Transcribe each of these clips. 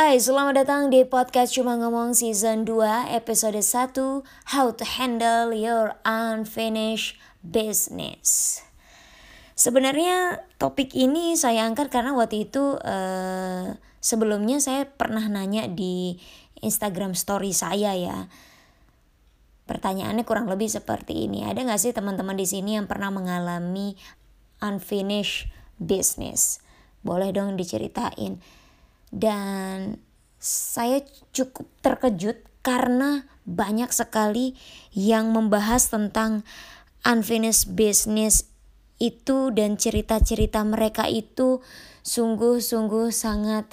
Hai, selamat datang di podcast Cuma Ngomong Season 2 Episode 1 How to Handle Your Unfinished Business. Sebenarnya topik ini saya angkat karena waktu itu uh, Sebelumnya saya pernah nanya di Instagram story saya ya. Pertanyaannya kurang lebih seperti ini. Ada gak sih teman-teman di sini yang pernah mengalami unfinished business? Boleh dong diceritain dan saya cukup terkejut karena banyak sekali yang membahas tentang unfinished business itu dan cerita-cerita mereka itu sungguh-sungguh sangat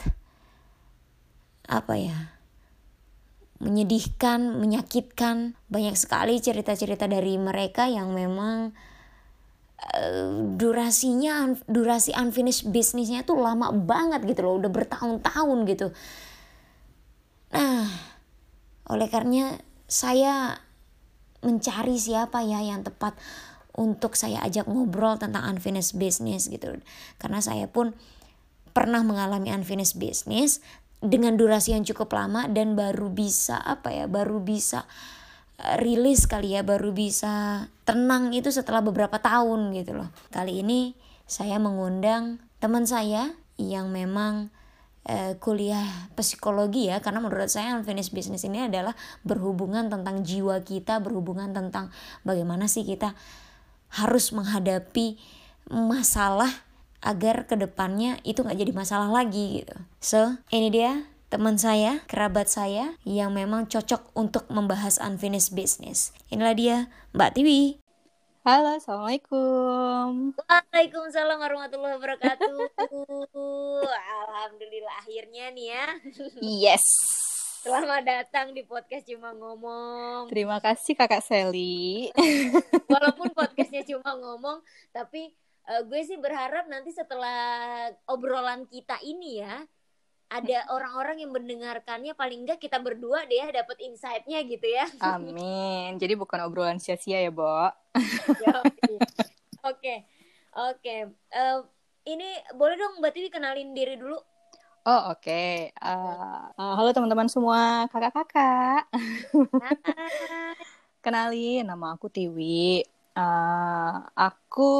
apa ya menyedihkan, menyakitkan. Banyak sekali cerita-cerita dari mereka yang memang Uh, durasinya durasi unfinished bisnisnya tuh lama banget gitu loh udah bertahun-tahun gitu. Nah oleh karena saya mencari siapa ya yang tepat untuk saya ajak ngobrol tentang unfinished business gitu. Karena saya pun pernah mengalami unfinished business dengan durasi yang cukup lama dan baru bisa apa ya baru bisa rilis kali ya baru bisa tenang itu setelah beberapa tahun gitu loh. Kali ini saya mengundang teman saya yang memang uh, kuliah psikologi ya karena menurut saya unfinished business ini adalah berhubungan tentang jiwa kita, berhubungan tentang bagaimana sih kita harus menghadapi masalah agar ke depannya itu nggak jadi masalah lagi gitu. So ini dia teman saya, kerabat saya yang memang cocok untuk membahas unfinished business. Inilah dia, Mbak Tiwi. Halo, Assalamualaikum. Waalaikumsalam warahmatullahi wabarakatuh. Alhamdulillah akhirnya nih ya. Yes. Selamat datang di podcast Cuma Ngomong. Terima kasih Kakak Sally. Walaupun podcastnya cuma ngomong, tapi uh, gue sih berharap nanti setelah obrolan kita ini ya, ada orang-orang yang mendengarkannya paling enggak kita berdua deh ya dapat insight-nya gitu ya. Amin. Jadi bukan obrolan sia-sia ya, Bo. Oke. Oke. Eh, ini boleh dong Mbak Tiwi kenalin diri dulu. Oh, oke. Okay. Uh, uh, halo teman-teman semua, kakak-kakak. Kenalin, nama aku Tiwi. Uh, aku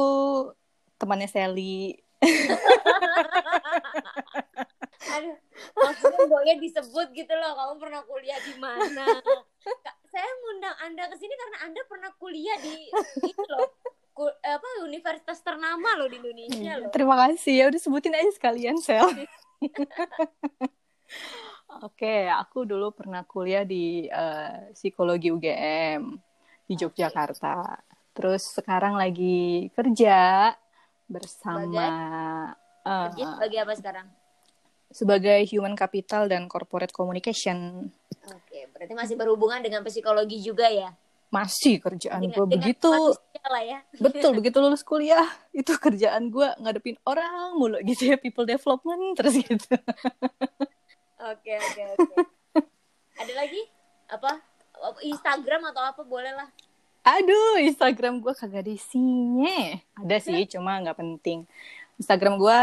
temannya Sally. aduh maksudnya boleh disebut gitu loh kamu pernah kuliah di mana? Saya ngundang anda ke sini karena anda pernah kuliah di itu loh ku, apa universitas ternama loh di Indonesia loh. Terima kasih ya udah sebutin aja sekalian sel. Oke, aku dulu pernah kuliah di uh, psikologi UGM di Yogyakarta. Terus sekarang lagi kerja bersama sebagai, uh, kerja sebagai apa sekarang? Sebagai human capital dan corporate communication. Oke, berarti masih berhubungan dengan psikologi juga ya? Masih kerjaan gue begitu. Lah ya. Betul, begitu lulus kuliah itu kerjaan gue ngadepin orang mulu gitu ya, people development terus gitu. Oke, oke, oke. Ada lagi? Apa? Instagram atau apa boleh lah. Aduh, Instagram gue kagak isinya. Ada sih, cuma nggak penting. Instagram gue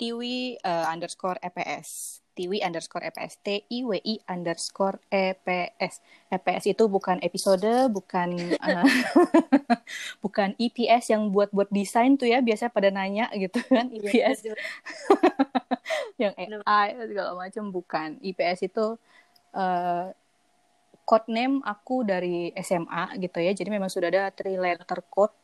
tiwi uh, underscore eps tiwi underscore eps t i w i underscore eps eps itu bukan episode bukan uh, bukan eps yang buat buat desain tuh ya biasa pada nanya gitu kan eps yang AI segala macam bukan. Ips itu uh, code name aku dari SMA gitu ya. Jadi memang sudah ada three letter code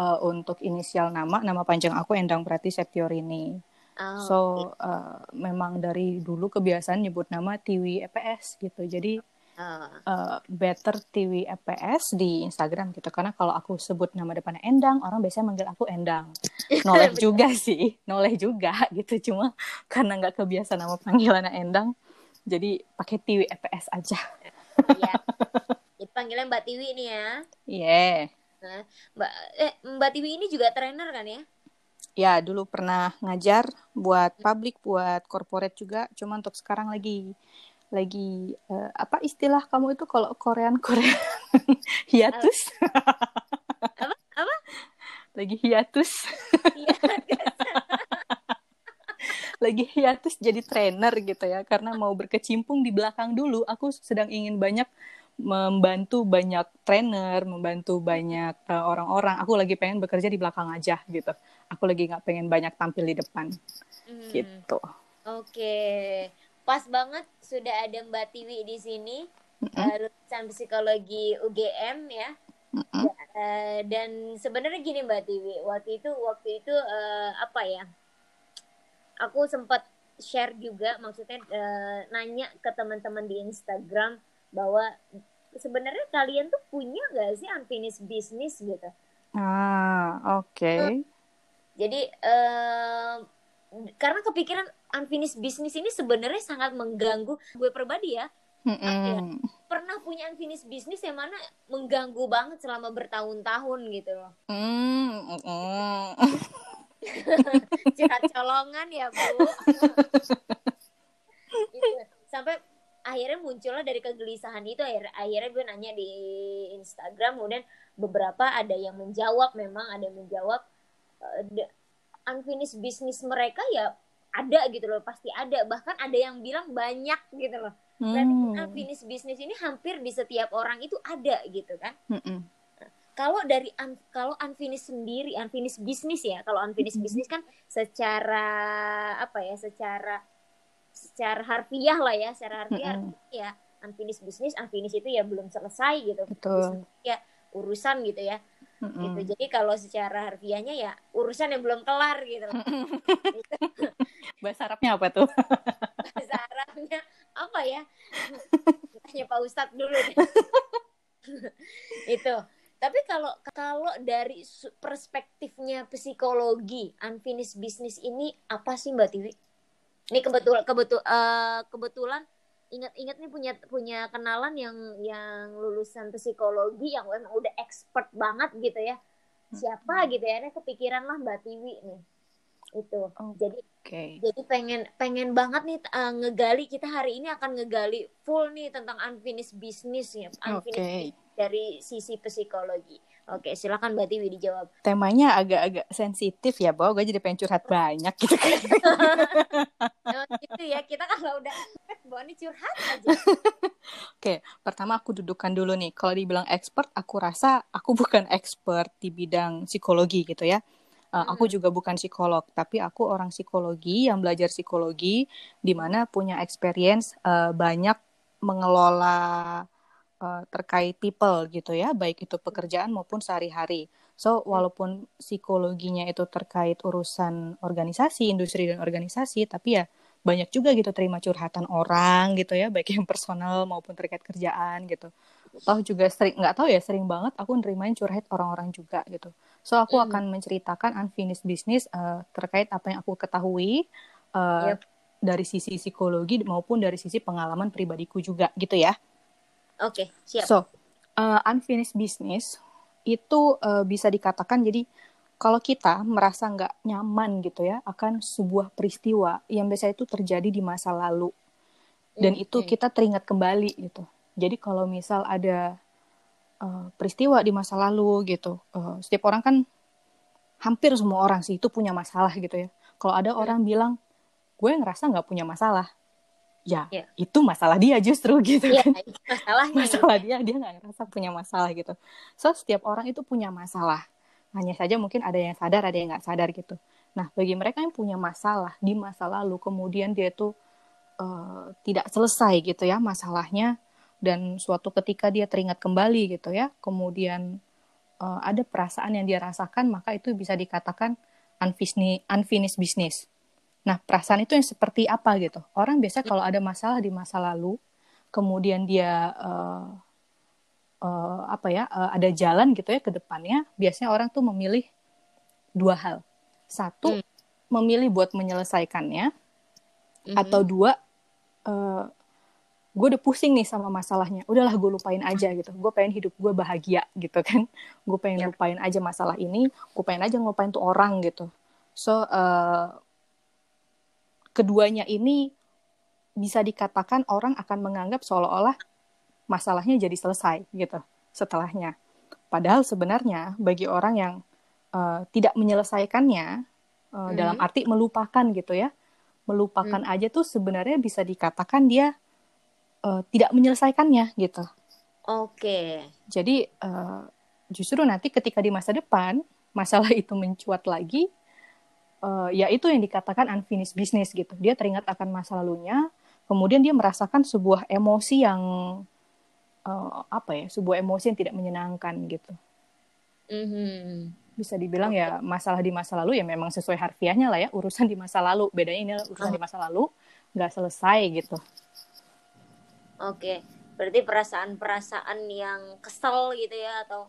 uh, untuk inisial nama. Nama panjang aku Endang Prati Septiorini Oh, so uh, memang dari dulu kebiasaan nyebut nama Tiwi EPS gitu. Jadi uh. Uh, better Tiwi EPS di Instagram gitu. Karena kalau aku sebut nama depannya Endang, orang biasanya manggil aku Endang. Noleh juga sih, noleh juga gitu. Cuma karena nggak kebiasaan nama panggilannya Endang, jadi pakai Tiwi EPS aja. Iya. Jadi panggilan Mbak Tiwi ini ya. Iya. Yeah. Nah, Mbak eh Mbak Tiwi ini juga trainer kan ya? Ya dulu pernah ngajar buat publik buat corporate juga. Cuma untuk sekarang lagi lagi uh, apa istilah kamu itu kalau Korean Korean hiatus? Apa? Apa? Lagi hiatus. Lagi hiatus jadi trainer gitu ya. Karena mau berkecimpung di belakang dulu aku sedang ingin banyak membantu banyak trainer membantu banyak uh, orang-orang. Aku lagi pengen bekerja di belakang aja gitu aku lagi nggak pengen banyak tampil di depan hmm. gitu oke pas banget sudah ada Mbak Tiwi di sini mm -hmm. lulusan psikologi UGM ya Mm-hmm. Uh, dan sebenarnya gini Mbak Tiwi, waktu itu waktu itu uh, apa ya? Aku sempat share juga, maksudnya uh, nanya ke teman-teman di Instagram bahwa sebenarnya kalian tuh punya gak sih unfinished business gitu? Ah, oke. Okay. Jadi uh, karena kepikiran unfinished business ini sebenarnya sangat mengganggu gue pribadi ya Mm -mm. pernah punya unfinished bisnis yang mana mengganggu banget selama bertahun-tahun gitu loh. Mm -mm. colongan ya bu. gitu. Sampai akhirnya munculnya dari kegelisahan itu akhir akhirnya gue nanya di Instagram kemudian beberapa ada yang menjawab memang ada yang menjawab uh, unfinished bisnis mereka ya ada gitu loh pasti ada bahkan ada yang bilang banyak gitu loh Berarti hmm. unfinished bisnis ini hampir di setiap orang itu ada gitu kan. Hmm. kalau dari un, kalau unfinished sendiri, unfinished bisnis ya, kalau unfinished hmm. bisnis kan secara apa ya, secara secara harfiah lah ya, secara harfiah hmm. ya unfinished bisnis, unfinished itu ya belum selesai gitu. Betul. Ya urusan gitu ya. Mm-hmm. gitu jadi kalau secara harfiahnya ya urusan yang belum kelar gitu, gitu. bahasa Arabnya apa tuh bahasa Arabnya apa ya tanya Pak Ustadz dulu deh itu tapi kalau kalau dari perspektifnya psikologi unfinished business ini apa sih Mbak Tiwi? Ini kebetulan kebetul uh, kebetulan ingat-ingat nih punya punya kenalan yang yang lulusan psikologi yang memang udah expert banget gitu ya. Siapa gitu ya? Ini kepikiran lah Mbak Tiwi nih itu oh, jadi okay. jadi pengen pengen banget nih uh, ngegali kita hari ini akan ngegali full nih tentang unfinished business ya unfinished okay. dari sisi psikologi Oke, silakan Mbak Tiwi dijawab. Temanya agak-agak sensitif ya, bahwa gue jadi pengen curhat banyak gitu kan. gitu ya, kita kalau udah bawa ini curhat aja. Oke, pertama aku dudukkan dulu nih. Kalau dibilang expert, aku rasa aku bukan expert di bidang psikologi gitu ya. Uh, aku juga bukan psikolog, tapi aku orang psikologi yang belajar psikologi, di mana punya experience uh, banyak mengelola uh, terkait people gitu ya, baik itu pekerjaan maupun sehari-hari. So walaupun psikologinya itu terkait urusan organisasi, industri dan organisasi, tapi ya banyak juga gitu terima curhatan orang gitu ya, baik yang personal maupun terkait kerjaan gitu. Toh juga sering nggak tahu ya sering banget aku nerimain curhat orang-orang juga gitu. So aku mm. akan menceritakan unfinished business uh, terkait apa yang aku ketahui uh, yep. dari sisi psikologi maupun dari sisi pengalaman pribadiku juga gitu ya. Oke, okay, siap. So, uh, unfinished business itu uh, bisa dikatakan jadi kalau kita merasa nggak nyaman gitu ya akan sebuah peristiwa yang biasa itu terjadi di masa lalu dan okay. itu kita teringat kembali gitu. Jadi kalau misal ada uh, peristiwa di masa lalu gitu. Uh, setiap orang kan hampir semua orang sih itu punya masalah gitu ya. Kalau ada yeah. orang bilang gue ngerasa nggak punya masalah, ya yeah. itu masalah dia justru gitu yeah, kan. Masalahnya masalah dia dia nggak ngerasa punya masalah gitu. So setiap orang itu punya masalah. Hanya saja mungkin ada yang sadar, ada yang nggak sadar gitu. Nah bagi mereka yang punya masalah di masa lalu, kemudian dia tuh uh, tidak selesai gitu ya masalahnya, dan suatu ketika dia teringat kembali gitu ya kemudian uh, ada perasaan yang dia rasakan maka itu bisa dikatakan unfinished unfinished business nah perasaan itu yang seperti apa gitu? Orang biasa kalau ada masalah di masa lalu kemudian dia uh, uh, apa ya uh, ada jalan gitu ya ke depannya biasanya orang tuh memilih dua hal. Satu hmm. memilih buat menyelesaikannya hmm. atau dua uh, gue udah pusing nih sama masalahnya. Udahlah gue lupain aja gitu. Gue pengen hidup gue bahagia gitu kan. Gue pengen yeah. lupain aja masalah ini gue pengen aja ngelupain tuh orang gitu. So uh, keduanya ini bisa dikatakan orang akan menganggap seolah-olah masalahnya jadi selesai gitu setelahnya padahal sebenarnya bagi orang yang uh, tidak menyelesaikannya uh, mm. dalam arti melupakan gitu ya melupakan aja tuh sebenarnya bisa dikatakan dia uh, tidak menyelesaikannya gitu. Oke. Jadi uh, justru nanti ketika di masa depan masalah itu mencuat lagi, uh, ya itu yang dikatakan unfinished business gitu. Dia teringat akan masa lalunya, kemudian dia merasakan sebuah emosi yang uh, apa ya, sebuah emosi yang tidak menyenangkan gitu. Mm-hmm. Bisa dibilang okay. ya masalah di masa lalu ya memang sesuai harfiahnya lah ya urusan di masa lalu. Bedanya ini urusan oh. di masa lalu nggak selesai gitu. Oke, berarti perasaan-perasaan yang kesel gitu ya atau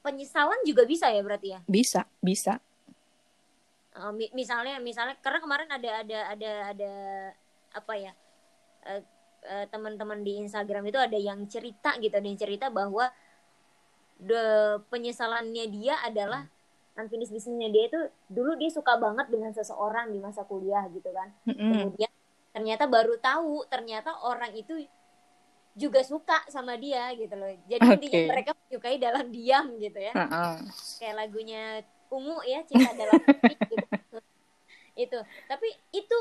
penyesalan juga bisa ya berarti ya? Bisa, bisa. Uh, misalnya, misalnya karena kemarin ada ada ada ada apa ya uh, uh, teman-teman di Instagram itu ada yang cerita gitu, ada yang cerita bahwa the penyesalannya dia adalah unfinished businessnya dia itu dulu dia suka banget dengan seseorang di masa kuliah gitu kan, mm -hmm. kemudian ternyata baru tahu ternyata orang itu juga suka sama dia gitu loh jadi okay. intinya mereka menyukai dalam diam gitu ya uh -uh. kayak lagunya ungu ya cinta dalam gitu. itu tapi itu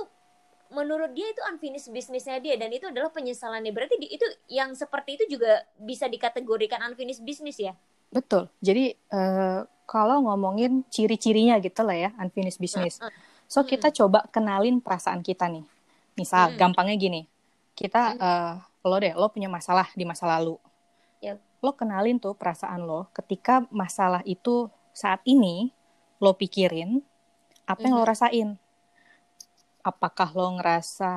menurut dia itu unfinished bisnisnya dia dan itu adalah penyesalannya berarti itu yang seperti itu juga bisa dikategorikan unfinished business ya betul jadi uh, kalau ngomongin ciri-cirinya gitu lah ya unfinished business uh, uh. so kita hmm. coba kenalin perasaan kita nih Misal, hmm. gampangnya gini, kita hmm. uh, lo deh, lo punya masalah di masa lalu. Yep. Lo kenalin tuh perasaan lo ketika masalah itu saat ini lo pikirin, apa yang lo hmm. rasain? Apakah lo ngerasa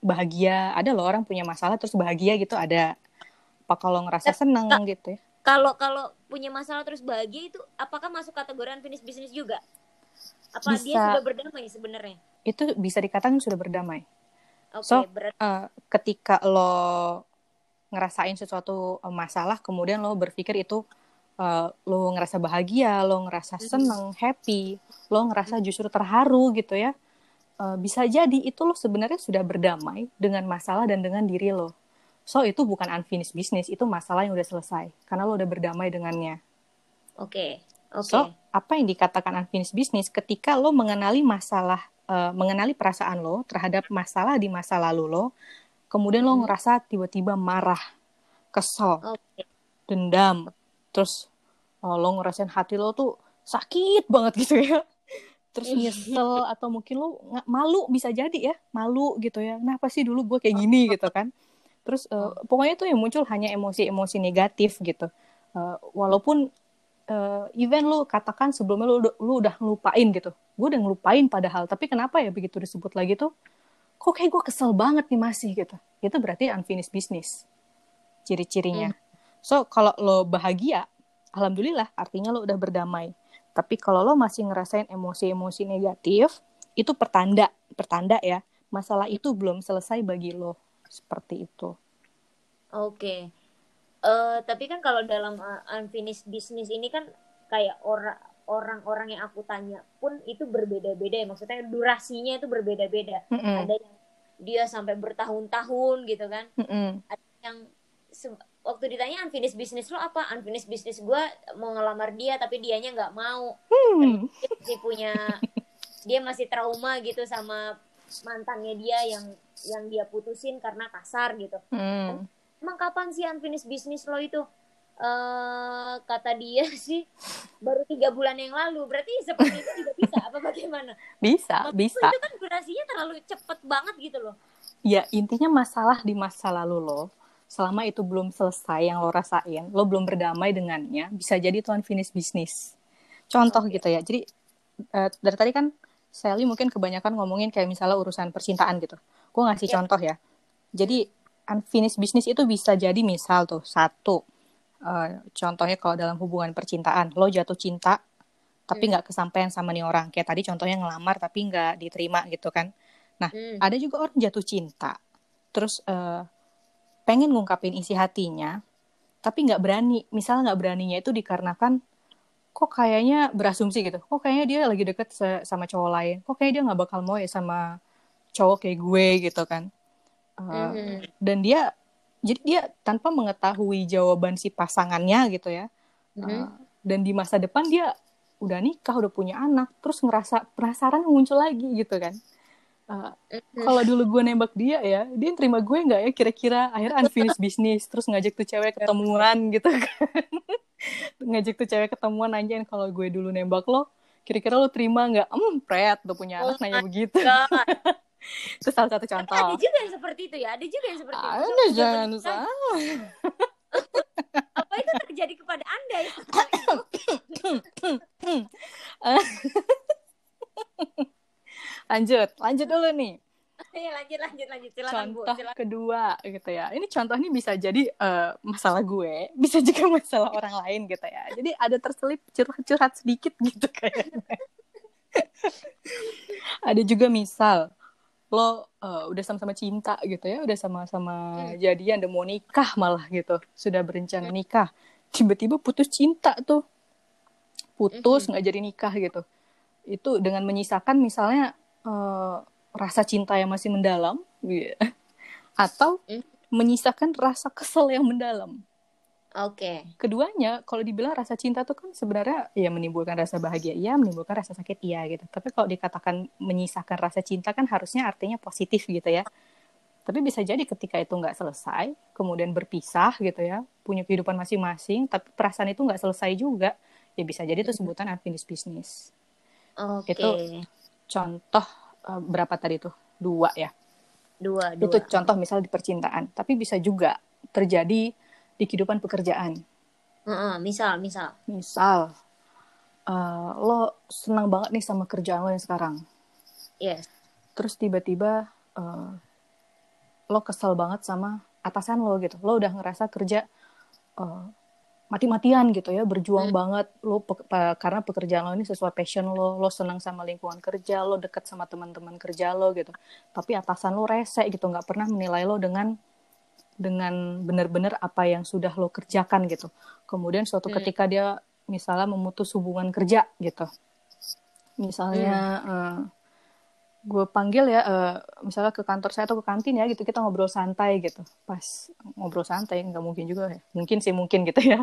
bahagia? Ada lo orang punya masalah terus bahagia gitu ada. Apakah lo ngerasa seneng Ka gitu ya? Kalau kalau punya masalah terus bahagia itu apakah masuk kategori unfinished business juga? Apa Bisa. dia sudah berdamai sebenarnya? Itu bisa dikatakan sudah berdamai. Okay, so uh, ketika lo ngerasain sesuatu eh, masalah, kemudian lo berpikir itu uh, lo ngerasa bahagia, lo ngerasa seneng, happy, lo ngerasa justru terharu gitu ya. Uh, bisa jadi itu lo sebenarnya sudah berdamai dengan masalah dan dengan diri lo. So itu bukan unfinished business, itu masalah yang udah selesai karena lo udah berdamai dengannya. Oke. Okay. Okay. So apa yang dikatakan unfinished business ketika lo mengenali masalah uh, mengenali perasaan lo terhadap masalah di masa lalu lo, kemudian lo ngerasa tiba-tiba marah, kesel, okay. dendam, terus uh, lo ngerasain hati lo tuh sakit banget gitu ya, terus nyesel atau mungkin lo malu bisa jadi ya, malu gitu ya, kenapa sih dulu gue kayak gini gitu kan, terus uh, pokoknya tuh yang muncul hanya emosi-emosi negatif gitu, uh, walaupun uh, event lu katakan sebelumnya lu, lu udah ngelupain gitu. Gue udah ngelupain padahal tapi kenapa ya begitu disebut lagi tuh? Kok kayak gue kesel banget nih masih gitu. Itu berarti unfinished business ciri-cirinya. Hmm. So kalau lo bahagia alhamdulillah artinya lo udah berdamai. Tapi kalau lo masih ngerasain emosi-emosi negatif itu pertanda pertanda ya masalah itu belum selesai bagi lo. Seperti itu. Oke. Okay uh, tapi kan kalau dalam uh, unfinished business ini kan kayak orang orang-orang yang aku tanya pun itu berbeda-beda ya. Maksudnya durasinya itu berbeda-beda. Mm -hmm. ada yang dia sampai bertahun-tahun gitu kan. Mm -hmm. ada yang waktu ditanya unfinished business lo apa? Unfinished business gue mau ngelamar dia tapi dianya nggak mau. Hmm. dia masih punya dia masih trauma gitu sama mantannya dia yang yang dia putusin karena kasar gitu. Hmm. Emang kapan sih unfinished business lo itu? Uh, kata dia sih baru tiga bulan yang lalu. Berarti seperti itu juga bisa apa bagaimana? Bisa Maksud bisa. itu kan durasinya terlalu cepet banget gitu loh. Ya intinya masalah di masa lalu lo selama itu belum selesai yang lo rasain lo belum berdamai dengannya bisa jadi itu unfinished business contoh gitu ya jadi uh, dari tadi kan Sally mungkin kebanyakan ngomongin kayak misalnya urusan percintaan gitu gue ngasih yeah. contoh ya jadi unfinished business itu bisa jadi misal tuh satu uh, contohnya kalau dalam hubungan percintaan lo jatuh cinta tapi hmm. nggak hmm. kesampaian sama nih orang kayak tadi contohnya ngelamar tapi nggak diterima gitu kan nah hmm. ada juga orang jatuh cinta terus uh, pengen ngungkapin isi hatinya tapi nggak berani. Misal nggak beraninya itu dikarenakan kok kayaknya berasumsi gitu. Kok kayaknya dia lagi deket sama cowok lain. Kok kayaknya dia nggak bakal mau ya sama cowok kayak gue gitu kan. Mm-hmm. dan dia jadi dia tanpa mengetahui jawaban si pasangannya gitu ya. Mm-hmm. uh, dan di masa depan dia udah nikah udah punya anak terus ngerasa penasaran muncul lagi gitu kan uh, kalau dulu gue nembak dia ya dia terima gue nggak ya? Kira-kira akhirnya unfinished business terus ngajak tuh cewek ketemuan gitu kan. Ngajak tuh cewek ketemuan nanyain kalau gue dulu nembak lo kira-kira lo terima nggak? Em pret udah punya anak oh nanya begitu. Itu salah satu contoh. Ada juga yang seperti itu ya ada juga yang seperti ada itu. Ada jangan salah. Apa itu terjadi kepada anda ya lanjut lanjut dulu nih. Ya, lanjut lanjut lanjut. Silakan contoh bu, kedua gitu ya. Ini contoh ini bisa jadi uh, masalah gue bisa juga masalah orang lain gitu ya. Jadi ada terselip curhat-curhat sedikit gitu kayaknya. Ada juga misal lo uh, udah sama-sama cinta gitu ya udah sama-sama hmm. jadian udah mau nikah malah gitu. Sudah berencana hmm. nikah. Tiba-tiba putus cinta tuh. Putus hmm. nggak hmm. jadi nikah gitu. Itu dengan menyisakan misalnya uh, rasa cinta yang masih mendalam gitu. atau hmm. menyisakan rasa kesel yang mendalam Oke. Okay. Keduanya, kalau dibilang rasa cinta tuh kan sebenarnya ya menimbulkan rasa bahagia iya, menimbulkan rasa sakit iya gitu. Tapi kalau dikatakan menyisakan rasa cinta kan harusnya artinya positif gitu ya. Tapi bisa jadi ketika itu nggak selesai, kemudian berpisah gitu ya, punya kehidupan masing-masing, tapi perasaan itu nggak selesai juga, ya bisa jadi itu sebutan unfinished business. Oke. Okay. Itu contoh uh, berapa tadi tuh? Dua ya. Dua, dua. Itu contoh misal di percintaan. Tapi bisa juga terjadi di kehidupan pekerjaan. Uh -uh, misal, misal. Misal, uh, lo senang banget nih sama kerjaan lo yang sekarang. Yes. Terus tiba-tiba uh, lo kesel banget sama atasan lo gitu. Lo udah ngerasa kerja uh, mati-matian gitu ya, berjuang hmm. banget lo pe pe karena pekerjaan lo ini sesuai passion lo, lo senang sama lingkungan kerja, lo deket sama teman-teman kerja lo gitu. Tapi atasan lo rese gitu, nggak pernah menilai lo dengan dengan benar-benar apa yang sudah lo kerjakan gitu. Kemudian suatu hmm. ketika dia misalnya memutus hubungan kerja gitu. Misalnya hmm. uh, gue panggil ya uh, misalnya ke kantor saya atau ke kantin ya gitu kita ngobrol santai gitu. Pas ngobrol santai nggak mungkin juga ya. Mungkin sih mungkin gitu ya.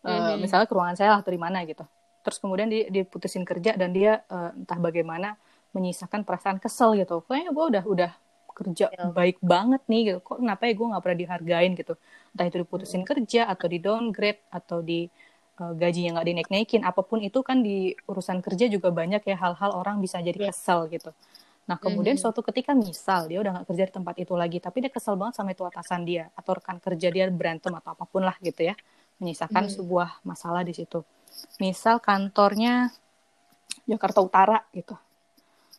Uh, hmm. misalnya ke ruangan saya lah atau di mana gitu. Terus kemudian di, diputusin kerja dan dia uh, entah bagaimana menyisakan perasaan kesel gitu. Kayaknya gue udah udah kerja ya. baik banget nih gitu kok kenapa ya gue nggak pernah dihargain gitu entah itu diputusin hmm. kerja atau di downgrade atau di uh, gajinya nggak dinaik-naikin apa pun itu kan di urusan kerja juga banyak ya hal-hal orang bisa jadi ya. kesel gitu nah kemudian mm -hmm. suatu ketika misal dia udah nggak kerja di tempat itu lagi tapi dia kesel banget sama itu atasan dia atau rekan kerja dia berantem atau apa pun lah gitu ya menyisakan mm. sebuah masalah di situ misal kantornya Jakarta Utara gitu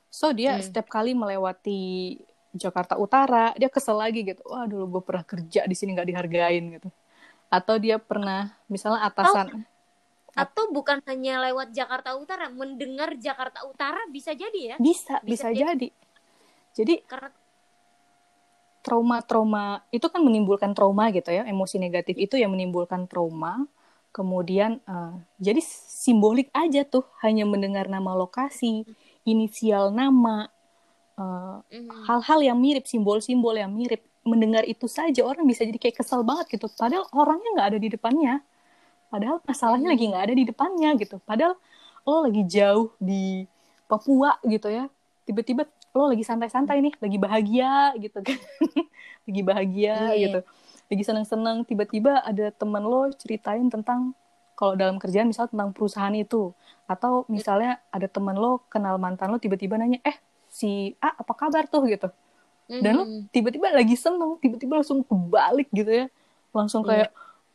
so dia mm. setiap kali melewati Jakarta Utara dia kesel lagi gitu wah dulu gue pernah kerja di sini nggak dihargain gitu atau dia pernah misalnya atasan oh, atau bukan hanya lewat Jakarta Utara mendengar Jakarta Utara bisa jadi ya? Bisa bisa, bisa jadi. jadi. Karena trauma-trauma itu kan menimbulkan trauma gitu ya emosi negatif itu yang menimbulkan trauma. Kemudian uh, jadi simbolik aja tuh hanya mendengar nama lokasi inisial nama mm-hmm. hal-hal yang mirip simbol-simbol yang mirip. Mendengar itu saja orang bisa jadi kayak kesel banget gitu. Padahal orangnya nggak ada di depannya padahal masalahnya lagi nggak ada di depannya gitu. Padahal lo lagi jauh di Papua gitu ya. Tiba-tiba lo lagi santai-santai nih lagi bahagia gitu kan. Lagi bahagia yeah. gitu. Lagi seneng-seneng tiba-tiba ada teman lo ceritain tentang kalau dalam kerjaan misal tentang perusahaan itu. Atau misalnya ada teman lo kenal mantan lo tiba-tiba nanya eh si A apa kabar tuh? gitu. Dan lo tiba-tiba lagi seneng tiba-tiba langsung kebalik gitu ya. Langsung kayak.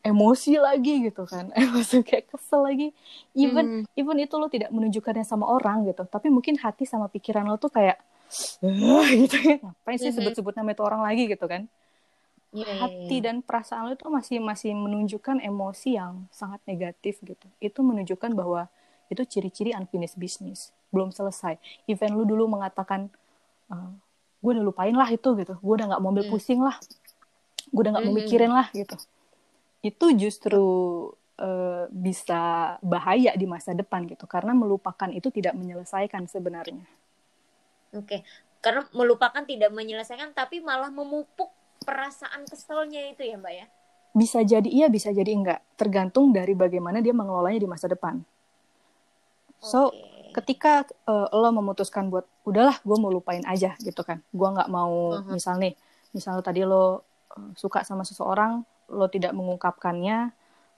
Emosi lagi gitu kan. Langsung kayak kesel lagi. Even mm. even itu lo tidak menunjukkannya sama orang gitu. Tapi mungkin hati sama pikiran lo tuh kayak gitu ya ngapain sih mm-hmm. sebut-sebut nama itu orang lagi gitu kan. Yeah, iya, hati yeah. dan perasaan lo itu masih masih menunjukkan emosi yang sangat negatif gitu. Itu menunjukkan bahwa itu ciri-ciri unfinished business. Belum selesai. Event lu dulu mengatakan uh, gue udah lupain lah itu gitu. Gue udah nggak mau ambil hmm. pusing lah. Gue udah nggak mau hmm, hmm, mikirin lah gitu itu justru uh, bisa bahaya di masa depan gitu karena melupakan itu tidak menyelesaikan sebenarnya. Oke okay. karena melupakan tidak menyelesaikan tapi malah memupuk perasaan keselnya itu ya mbak ya? Bisa jadi iya bisa jadi enggak. Tergantung dari bagaimana dia mengelolanya di masa depan. So ketika uh, lo memutuskan buat udahlah gue mau lupain aja gitu kan. Gue nggak mau uh-huh. misal nih misal tadi lo uh, suka sama seseorang lo tidak mengungkapkannya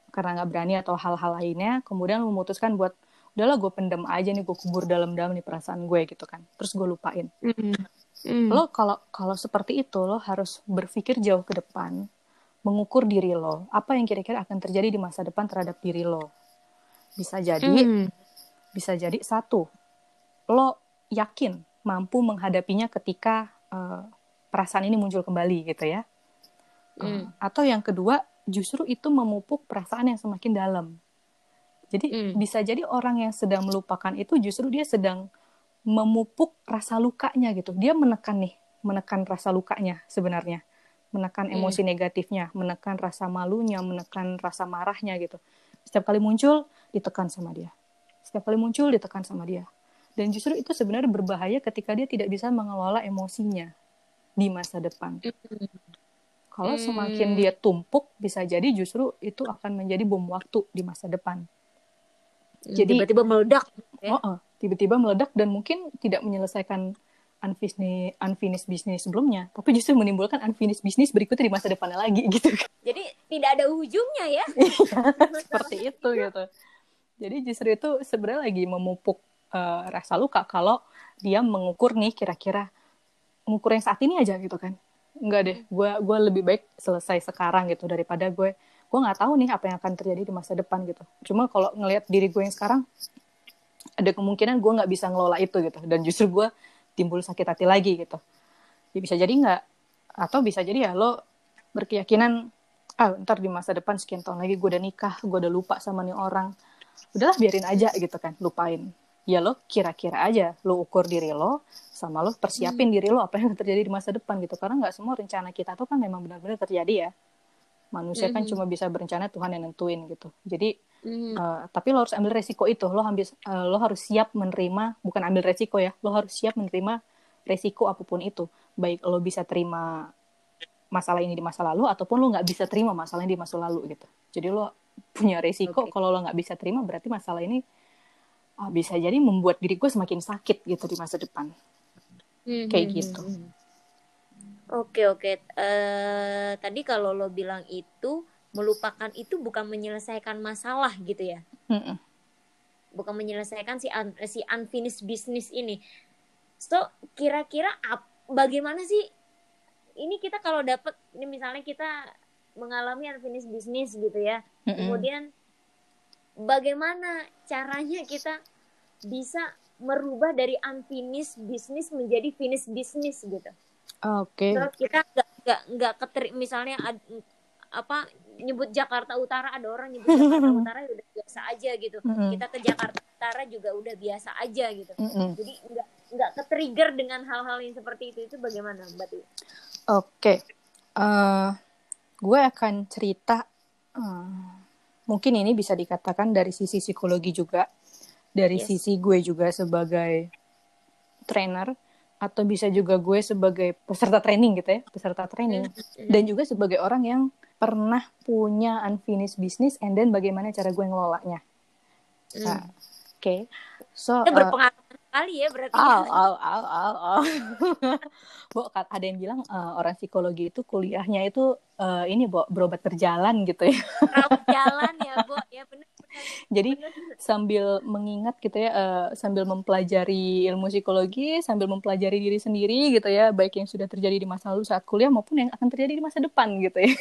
karena nggak berani atau hal-hal lainnya kemudian lo memutuskan buat udahlah gue pendem aja nih gue kubur dalam-dalam nih perasaan gue gitu kan. Terus gue lupain. Mm. Mm. lo kalau kalau seperti itu lo harus berpikir jauh ke depan mengukur diri lo. Apa yang kira-kira akan terjadi di masa depan terhadap diri lo? Bisa jadi mm. bisa jadi satu lo yakin mampu menghadapinya ketika uh, perasaan ini muncul kembali gitu ya mm. atau yang kedua justru itu memupuk perasaan yang semakin dalam. Jadi mm. bisa jadi orang yang sedang melupakan itu justru dia sedang memupuk rasa lukanya gitu. Dia menekan nih menekan rasa lukanya sebenarnya. Menekan mm. emosi negatifnya menekan rasa malunya menekan rasa marahnya gitu. Setiap kali muncul ditekan sama dia. Setiap kali muncul ditekan sama dia. Dan justru itu sebenarnya berbahaya ketika dia tidak bisa mengelola emosinya di masa depan kalau hmm. semakin dia tumpuk bisa jadi justru itu akan menjadi bom waktu di masa depan hmm, jadi tiba-tiba meledak ya? oh, oh, tiba-tiba meledak dan mungkin tidak menyelesaikan unfinished unfinished bisnis sebelumnya tapi justru menimbulkan unfinished bisnis berikutnya di masa depannya lagi gitu jadi tidak ada ujungnya ya iya, seperti itu gitu jadi justru itu sebenarnya lagi memupuk uh, rasa luka kalau dia mengukur nih kira-kira mengukur yang saat ini aja gitu kan. Enggak deh, gue gua lebih baik selesai sekarang gitu daripada gue. Gue nggak tahu nih apa yang akan terjadi di masa depan gitu. Cuma kalau ngelihat diri gue yang sekarang ada kemungkinan gue nggak bisa ngelola itu gitu. Dan justru gue timbul sakit hati lagi gitu. Ya bisa jadi nggak? Atau bisa jadi ya lo berkeyakinan ah ntar di masa depan sekian tahun lagi gue udah nikah gue udah lupa sama nih orang. Udahlah biarin aja gitu kan lupain ya lo kira-kira aja lo ukur diri lo sama lo persiapin hmm. diri lo apa yang terjadi di masa depan gitu karena nggak semua rencana kita tuh kan memang benar-benar terjadi ya manusia kan hmm. kan cuma bisa berencana Tuhan yang nentuin gitu jadi hmm. uh, tapi lo harus ambil resiko itu lo ambil uh, lo harus siap menerima bukan ambil resiko ya lo harus siap menerima resiko apa pun itu baik lo bisa terima masalah ini di masa lalu ataupun lo nggak bisa terima masalah ini di masa lalu gitu jadi lo punya resiko okay. kalau lo nggak bisa terima berarti masalah ini uh, bisa jadi membuat diri gue semakin sakit gitu di masa depan mm-hmm. kayak gitu oke oke uh, tadi kalau lo bilang itu melupakan itu bukan menyelesaikan masalah gitu ya mm-hmm. bukan menyelesaikan si un, si unfinished business ini so kira-kira bagaimana sih ini kita kalau dapat ini misalnya kita mengalami unfinished business gitu ya. Mm-hmm. Kemudian bagaimana caranya kita bisa merubah dari unfinished business menjadi finished business gitu. Oke. Okay. So, kita nggak nggak nggak keteri misalnya ad, apa nyebut Jakarta Utara ada orang nyebut Jakarta Utara ya udah biasa aja gitu. Mm-hmm. Kita ke Jakarta Utara juga udah biasa aja gitu. Mm-hmm. Jadi nggak nggak ketrigger dengan hal-hal yang seperti itu itu bagaimana Mbak Oke. Okay. Uh, eh, gue akan cerita uh, mungkin ini bisa dikatakan dari sisi psikologi juga dari yes. sisi gue juga sebagai trainer atau bisa juga gue sebagai peserta training gitu ya peserta training mm-hmm. dan juga sebagai orang yang pernah punya unfinished business and then bagaimana cara gue ngelolanya mm. nah, oke okay. so itu berpengaruh kali ya berarti. Oh, oh, oh, oh, oh. Bu, ada yang bilang uh, orang psikologi itu kuliahnya itu uh, ini, Bu, berobat berjalan gitu ya. Berobat jalan ya, Bu. Ya benar. Jadi bener. sambil mengingat gitu ya, uh, sambil mempelajari ilmu psikologi, sambil mempelajari diri sendiri gitu ya, baik yang sudah terjadi di masa lalu saat kuliah maupun yang akan terjadi di masa depan gitu ya.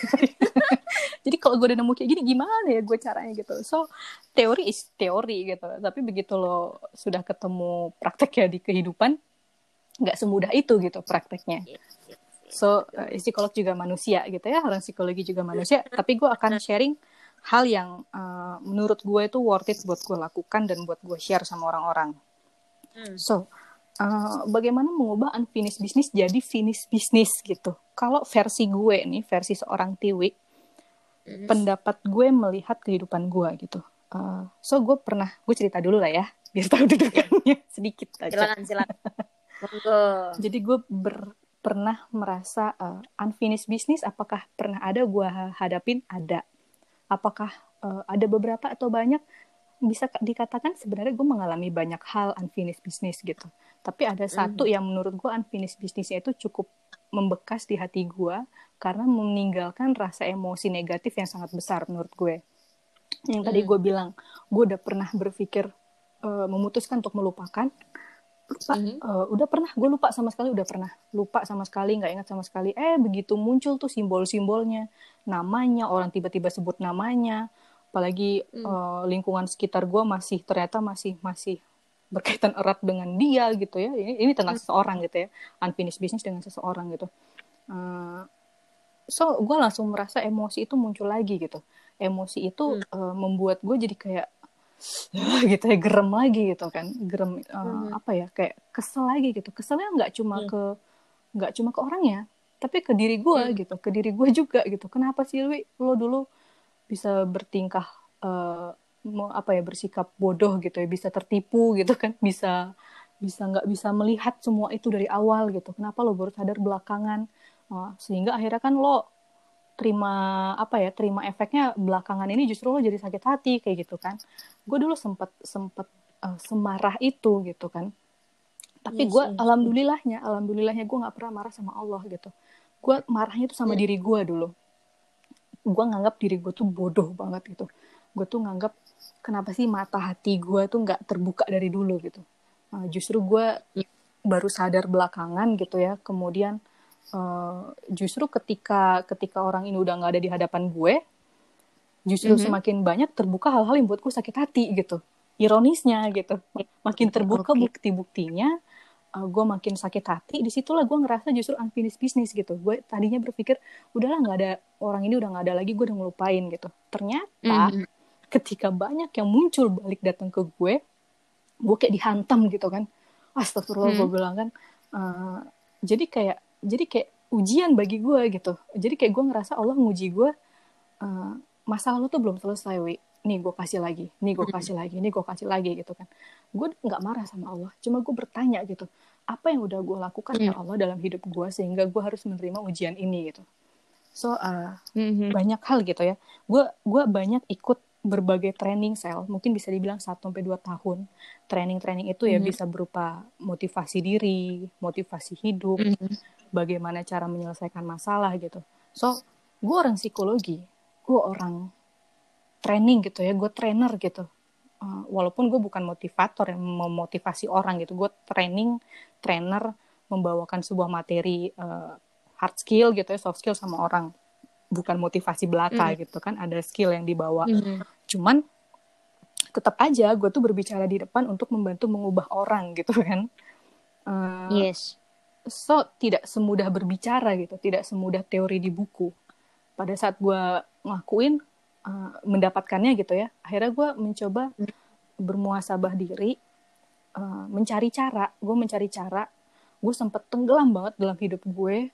Jadi kalau gue udah nemu kayak gini, gimana ya gue caranya gitu. So teori is teori gitu, tapi begitu lo sudah ketemu prakteknya di kehidupan, nggak semudah itu gitu prakteknya. So uh, psikolog juga manusia gitu ya, orang psikologi juga manusia. Tapi gue akan sharing hal yang uh, menurut gue itu worth it buat gue lakukan dan buat gue share sama orang-orang. Hmm. So, uh, bagaimana mengubah unfinished business jadi finished business gitu? Kalau versi gue nih, versi seorang Tiwi, hmm. pendapat gue melihat kehidupan gue gitu. Uh, so, gue pernah, gue cerita dulu lah ya, biar tahu dudukannya sedikit aja. Silakan, silakan. Jadi gue ber, pernah merasa uh, unfinished business, apakah pernah ada gue hadapin? Ada apakah uh, ada beberapa atau banyak bisa dikatakan sebenarnya gue mengalami banyak hal unfinished business gitu. Tapi ada satu Mhm. yang menurut gue unfinished businessnya itu cukup membekas di hati gue karena meninggalkan rasa emosi negatif yang sangat besar menurut gue. Yang tadi Mhm. gue bilang, gue udah pernah berpikir eh, memutuskan untuk melupakan. Lupa, Mhm. eh, udah pernah, gue lupa sama sekali, udah pernah lupa sama sekali, nggak ingat sama sekali. Eh begitu muncul tuh simbol-simbolnya, namanya, orang tiba-tiba sebut namanya, apalagi Hmm. eh, lingkungan sekitar gue masih ternyata masih masih berkaitan erat dengan dia gitu ya. Ini ini tentang seseorang gitu ya, unfinished business dengan seseorang gitu. Eh, so gue langsung merasa emosi itu muncul lagi gitu. Emosi itu eh, membuat gue jadi kayak gitu ya gerem lagi gitu kan gerem eh, Mhm. apa ya kayak kesel lagi gitu keselnya nggak cuma Hmm. ke nggak cuma ke orangnya tapi ke diri gue Hmm. gitu ke diri gue juga gitu kenapa sih Lui lo dulu bisa bertingkah mau apa ya bersikap bodoh gitu ya bisa tertipu gitu kan bisa bisa nggak bisa melihat semua itu dari awal gitu kenapa lo baru sadar belakangan Eh, sehingga akhirnya kan lo terima apa ya terima efeknya belakangan ini justru lo jadi sakit hati kayak gitu kan. Gue dulu sempet sempet eh, semarah itu gitu kan. Tapi Yes, gue yes. alhamdulillahnya alhamdulillahnya gue nggak pernah marah sama Allah gitu. Gue marahnya itu sama Hmm. diri gue dulu. Gue nganggap diri gue tuh bodoh banget gitu. Gue tuh nganggap kenapa sih mata hati gue tuh nggak terbuka dari dulu gitu. Nah, justru gue baru sadar belakangan gitu ya. Kemudian eh, justru ketika ketika orang ini udah nggak ada di hadapan gue justru Mhm. semakin banyak terbuka hal-hal yang buat gue sakit hati gitu ironisnya gitu makin terbuka Oke. bukti-buktinya uh, gue makin sakit hati di situlah gue ngerasa justru unfinished business gitu gue tadinya berpikir udahlah nggak ada orang ini udah nggak ada lagi gue udah ngelupain gitu ternyata Mhm. ketika banyak yang muncul balik datang ke gue gue kayak dihantam gitu kan astagfirullah Hmm. gue bilang kan uh, jadi kayak jadi kayak ujian bagi gue gitu jadi kayak gue ngerasa Allah nguji gue uh, masalah lo tuh belum selesai wi nih gue kasih lagi nih gue Hmm. kasih lagi nih gue kasih lagi gitu kan gue nggak marah sama Allah cuma gue bertanya gitu apa yang udah gue lakukan ya. Allah dalam hidup gue sehingga gue harus menerima ujian ini gitu so uh, Mhm. banyak hal gitu ya. Gue gua banyak ikut berbagai training sel, mungkin bisa dibilang 1 sampai 2 tahun. Training-training itu ya Mhm. bisa berupa motivasi diri, motivasi hidup, Mhm. bagaimana cara menyelesaikan masalah gitu. So, gue orang psikologi, gue orang training gitu ya, gue trainer gitu. Uh, walaupun gue bukan motivator yang memotivasi orang gitu, gue training, trainer, membawakan sebuah materi uh, hard skill gitu ya, soft skill sama orang. Bukan motivasi belaka Mhm. gitu kan, ada skill yang dibawa. Mhm. Cuman tetap aja gue tuh berbicara di depan untuk membantu mengubah orang gitu kan. Uh, Yes. so tidak semudah berbicara gitu, tidak semudah teori di buku. Pada saat gue ngakuin uh, mendapatkannya gitu ya, akhirnya gue mencoba bermuasabah diri, uh, mencari cara. Gue mencari cara. Gue sempet tenggelam banget dalam hidup gue.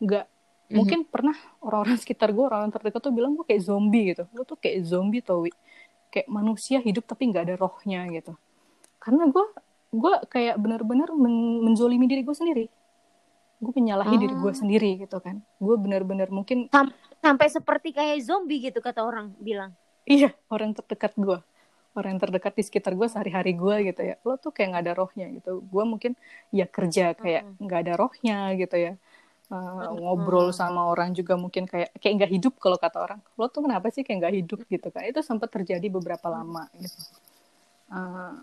Nggak Mhm. mungkin pernah orang-orang sekitar gue, orang terdekat tuh bilang gue kayak zombie gitu. Gue tuh kayak zombie tau, Wi. kayak manusia hidup tapi nggak ada rohnya gitu. Karena gue gue kayak bener-bener men- menzolimi diri gue sendiri gue menyalahi diri gue Ah. sendiri gitu kan gue bener-bener mungkin Sampai seperti kayak zombie gitu kata orang bilang. iya orang terdekat gue orang yang terdekat di sekitar gue sehari-hari gue gitu ya lo tuh kayak nggak ada rohnya gitu gue mungkin ya kerja kayak nggak ada rohnya gitu ya Uh, ngobrol sama orang juga mungkin kayak kayak nggak hidup kalau kata orang lo tuh kenapa sih kayak nggak hidup gitu kan itu sempat terjadi beberapa lama gitu Uh.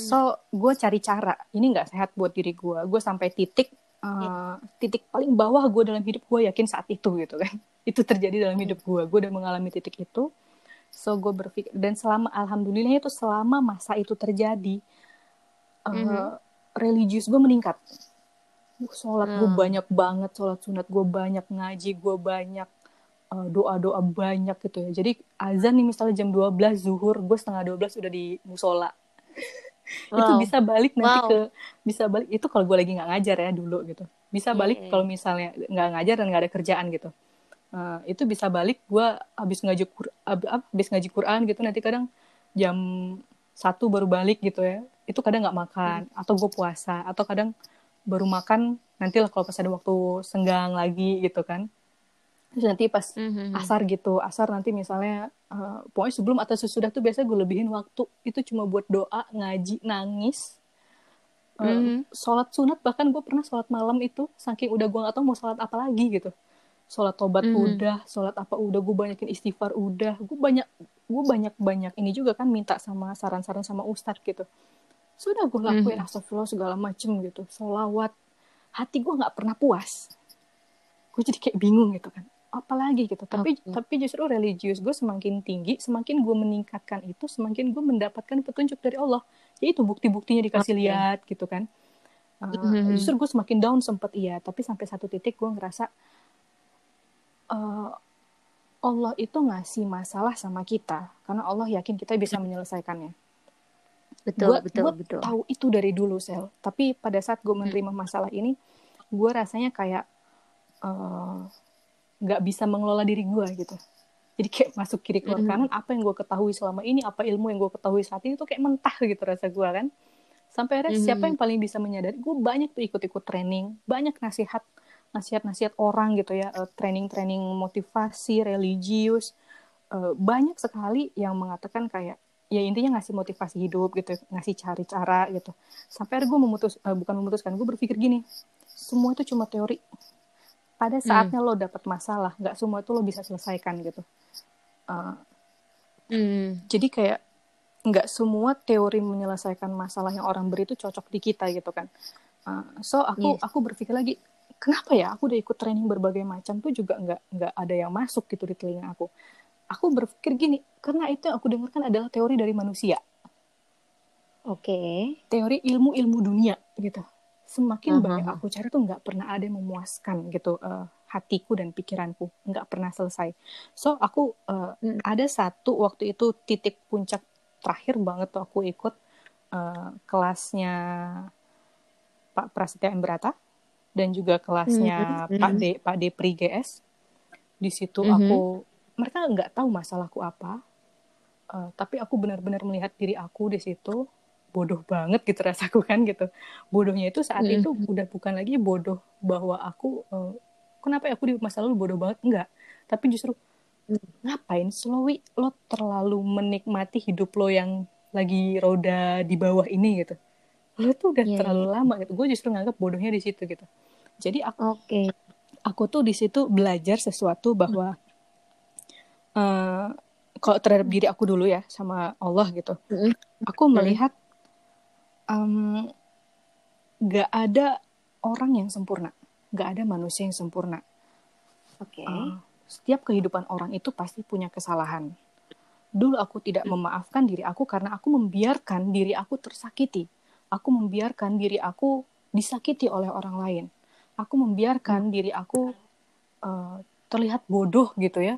So, gue cari cara. Ini nggak sehat buat diri gue. Gue sampai titik uh, titik paling bawah gue dalam hidup gue yakin saat itu gitu kan. Itu terjadi dalam hidup gue. Gue udah mengalami titik itu. So, gue berpikir dan selama alhamdulillah itu selama masa itu terjadi, uh, Mhm. religius gue meningkat. Sholat gue Hmm. banyak banget, sholat sunat gue banyak, ngaji gue banyak, uh, doa-doa banyak gitu ya. Jadi azan nih misalnya jam 12 zuhur, gue setengah 12 udah di musola itu Wow. bisa balik nanti Wow. ke bisa balik itu kalau gue lagi nggak ngajar ya dulu gitu bisa Iya, balik iya. kalau misalnya nggak ngajar dan nggak ada kerjaan gitu Eh, itu bisa balik gue habis ngaji habis ngaji Quran gitu nanti kadang jam satu baru balik gitu ya itu kadang nggak makan atau gue puasa atau kadang baru makan nanti lah kalau pas ada waktu senggang lagi gitu kan terus nanti pas Mhm. asar gitu asar nanti misalnya eh, pokoknya sebelum atau sesudah tuh biasa gue lebihin waktu itu cuma buat doa ngaji nangis Eh, Mhm. sholat sunat bahkan gue pernah sholat malam itu saking udah gue gak tau mau sholat apa lagi gitu sholat tobat Mhm. udah sholat apa udah gue banyakin istighfar udah gue banyak gue banyak banyak ini juga kan minta sama saran-saran sama ustadz gitu sudah gue lakuin Mhm. astagfirullah segala macem gitu. Sholawat hati gue nggak pernah puas. Gue jadi kayak bingung gitu kan. Apalagi gitu. Tapi Oke. tapi justru religius gue semakin tinggi semakin gue meningkatkan itu semakin gue mendapatkan petunjuk dari Allah. Ya itu bukti-buktinya dikasih Oke. lihat gitu kan. Uh, Mhm. justru gue semakin down sempet iya. Tapi sampai satu titik gue ngerasa uh, Allah itu ngasih masalah sama kita. Karena Allah yakin kita bisa menyelesaikannya Betul, Gua- betul, gua betul. tahu itu dari dulu sel tapi pada saat gue menerima masalah ini gue rasanya kayak eh, nggak bisa mengelola diri gue gitu jadi kayak masuk kiri keluar Mhm. kanan apa yang gue ketahui selama ini apa ilmu yang gue ketahui saat ini tuh kayak mentah gitu rasa gue kan sampai akhirnya Mhm. siapa yang paling bisa menyadari gue banyak tuh ikut-ikut training banyak nasihat nasihat-nasihat orang gitu ya eh, training-training motivasi religius Eh, banyak sekali yang mengatakan kayak ya intinya ngasih motivasi hidup gitu ngasih cari cara gitu. Sampai gue memutus eh, bukan memutuskan gue berpikir gini semua itu cuma teori. Pada saatnya lo dapet masalah nggak semua itu lo bisa selesaikan gitu. Eh, Hmm. jadi kayak nggak semua teori menyelesaikan masalah yang orang beri itu cocok di kita gitu kan. Uh, so aku Yes. aku berpikir lagi kenapa ya aku udah ikut training berbagai macam tuh juga nggak nggak ada yang masuk gitu di telinga aku aku berpikir gini karena itu yang aku dengarkan adalah teori dari manusia Oke. teori ilmu-ilmu dunia gitu. Semakin Aha. banyak aku cari tuh nggak pernah ada yang memuaskan gitu eh, hatiku dan pikiranku nggak pernah selesai. So aku eh, Hmm. ada satu waktu itu titik puncak terakhir banget tuh aku ikut eh, kelasnya Pak Prasetya Embrata dan juga kelasnya Mhm. Pak D Pak Depri GS. Di situ Mhm. aku mereka nggak tahu masalahku apa, eh, tapi aku benar-benar melihat diri aku di situ bodoh banget gitu rasaku kan gitu. Bodohnya itu saat Mhm. itu udah bukan lagi bodoh bahwa aku eh, kenapa ya aku di masa lalu bodoh banget enggak, tapi justru Hmm. ngapain Slowi lo terlalu menikmati hidup lo yang lagi roda di bawah ini gitu. Lo tuh udah Iya, terlalu lama gitu. Gue justru nganggap bodohnya di situ gitu. Jadi aku Oke. aku tuh di situ belajar sesuatu bahwa eh kalau terhadap diri aku dulu ya sama Allah gitu. Aku melihat em, nggak ada orang yang sempurna. Nggak ada manusia yang sempurna. Oke. Eh, setiap kehidupan orang itu pasti punya kesalahan. Dulu aku tidak memaafkan diri aku karena aku membiarkan diri aku tersakiti. Aku membiarkan diri aku disakiti oleh orang lain. Aku membiarkan diri aku eh, terlihat bodoh gitu ya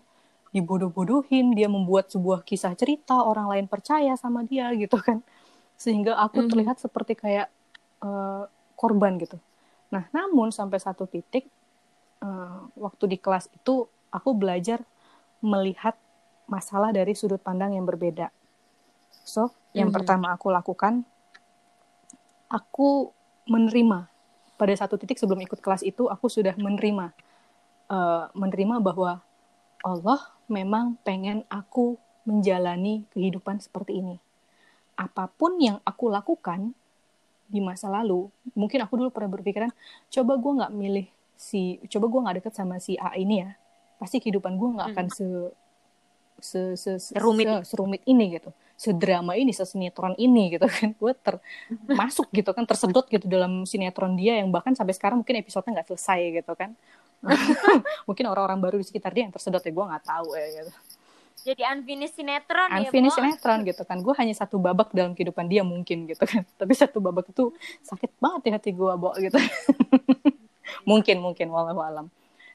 dibodoh-bodohin dia membuat sebuah kisah cerita orang lain percaya sama dia gitu kan sehingga aku Mhm. terlihat seperti kayak eh, korban gitu nah namun sampai satu titik eh, waktu di kelas itu aku belajar melihat masalah dari sudut pandang yang berbeda so yang Mhm. pertama aku lakukan aku menerima pada satu titik sebelum ikut kelas itu aku sudah menerima eh, menerima bahwa Allah memang pengen aku menjalani kehidupan seperti ini. Apa pun yang aku lakukan di masa lalu, mungkin aku dulu pernah berpikiran, coba gue nggak milih si, coba gue nggak deket sama si A ini ya, pasti kehidupan gue nggak akan se, se, se, se- Serumit. se- serumit ini gitu, sedrama ini, sesinetron ini gitu kan, gue termasuk gitu kan, tersedot gitu dalam sinetron dia yang bahkan sampai sekarang mungkin episodenya nggak selesai gitu kan. mungkin orang-orang baru di sekitar dia yang tersedot ya gue nggak tahu ya gitu. Jadi unfinished sinetron ya, unfinished Bo? sinetron gitu kan. Gue hanya satu babak dalam kehidupan dia mungkin gitu kan. Tapi satu babak itu sakit banget di hati gue bo gitu. Mungkin mungkin walau alam.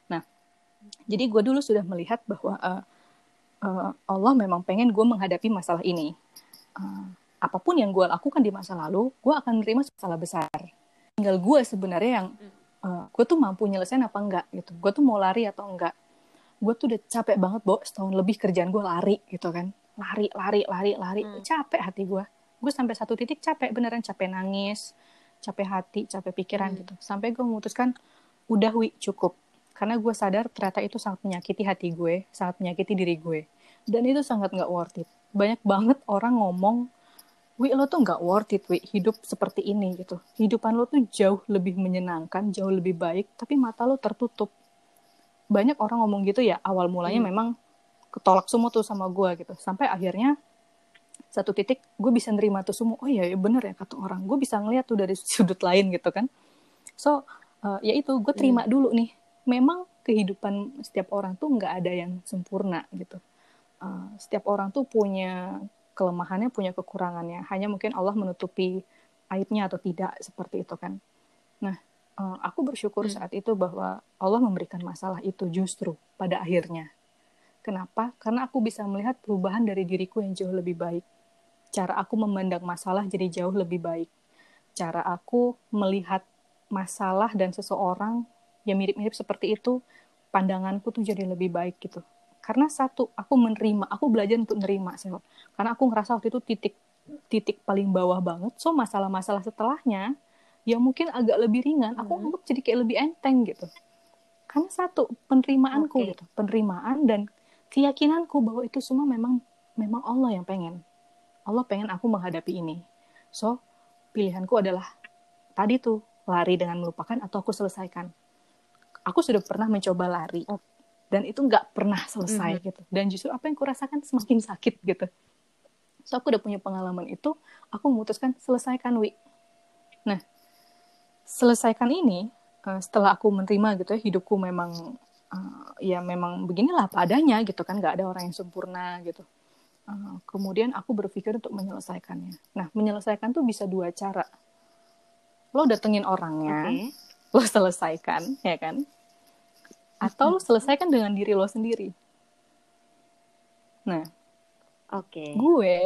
Nah jadi gue dulu sudah melihat bahwa eh, eh, Allah memang pengen gue menghadapi masalah ini. Eh, apa pun yang gue lakukan di masa lalu gue akan menerima masalah besar. Tinggal gue sebenarnya yang eh, gue tuh mampu nyelesain apa enggak gitu. Gue tuh mau lari atau enggak. Gue tuh udah capek banget bo. Setahun lebih kerjaan gue lari gitu kan. Lari lari lari lari. Hmm. capek hati gue gue sampai satu titik capek beneran capek nangis capek hati capek pikiran Hmm. gitu. Sampai gue memutuskan udah wi cukup. Karena gue sadar ternyata itu sangat menyakiti hati gue sangat menyakiti diri gue. Dan itu sangat nggak worth it. Banyak banget orang ngomong Wi lo tuh nggak worth it Wi hidup seperti ini gitu. Kehidupan lo tuh jauh lebih menyenangkan jauh lebih baik tapi mata lo tertutup. Banyak orang ngomong gitu ya awal mulanya hmm. memang ketolak semua tuh sama gue gitu. Sampai akhirnya satu titik gue bisa nerima tuh semua oh iya ya bener ya kata orang. Gue bisa ngeliat tuh dari sudut lain gitu kan. So uh, ya itu gue terima hmm. dulu nih. Memang kehidupan setiap orang tuh nggak ada yang sempurna gitu. Uh, setiap orang tuh punya kelemahannya punya kekurangannya. Hanya mungkin Allah menutupi aibnya atau tidak seperti itu kan. Nah uh, aku bersyukur hmm. saat itu bahwa Allah memberikan masalah itu justru pada akhirnya. Kenapa? Karena aku bisa melihat perubahan dari diriku yang jauh lebih baik. Cara aku memandang masalah jadi jauh lebih baik. Cara aku melihat masalah dan seseorang yang mirip-mirip seperti itu pandanganku tuh jadi lebih baik gitu karena satu aku menerima aku belajar untuk menerima sih karena aku ngerasa waktu itu titik titik paling bawah banget. So masalah-masalah setelahnya yang mungkin agak lebih ringan. Aku hmm. anggap jadi kayak lebih enteng gitu. Karena satu penerimaanku okay. gitu. Penerimaan dan keyakinanku bahwa itu semua memang memang Allah yang pengen. Allah pengen aku menghadapi ini. So pilihanku adalah tadi tuh lari dengan melupakan atau aku selesaikan. Aku sudah pernah mencoba lari. Okay dan itu nggak pernah selesai mm-hmm. gitu. Dan justru apa yang kurasakan semakin sakit gitu. So aku udah punya pengalaman itu aku memutuskan selesaikan wi. Nah selesaikan ini uh, setelah aku menerima gitu ya hidupku memang uh, ya memang beginilah padanya gitu kan nggak ada orang yang sempurna gitu. Uh, kemudian aku berpikir untuk menyelesaikannya. Nah menyelesaikan tuh bisa dua cara. Lo datengin orangnya okay. lo selesaikan ya kan atau lo selesaikan dengan diri lo sendiri. Nah oke. okay. gue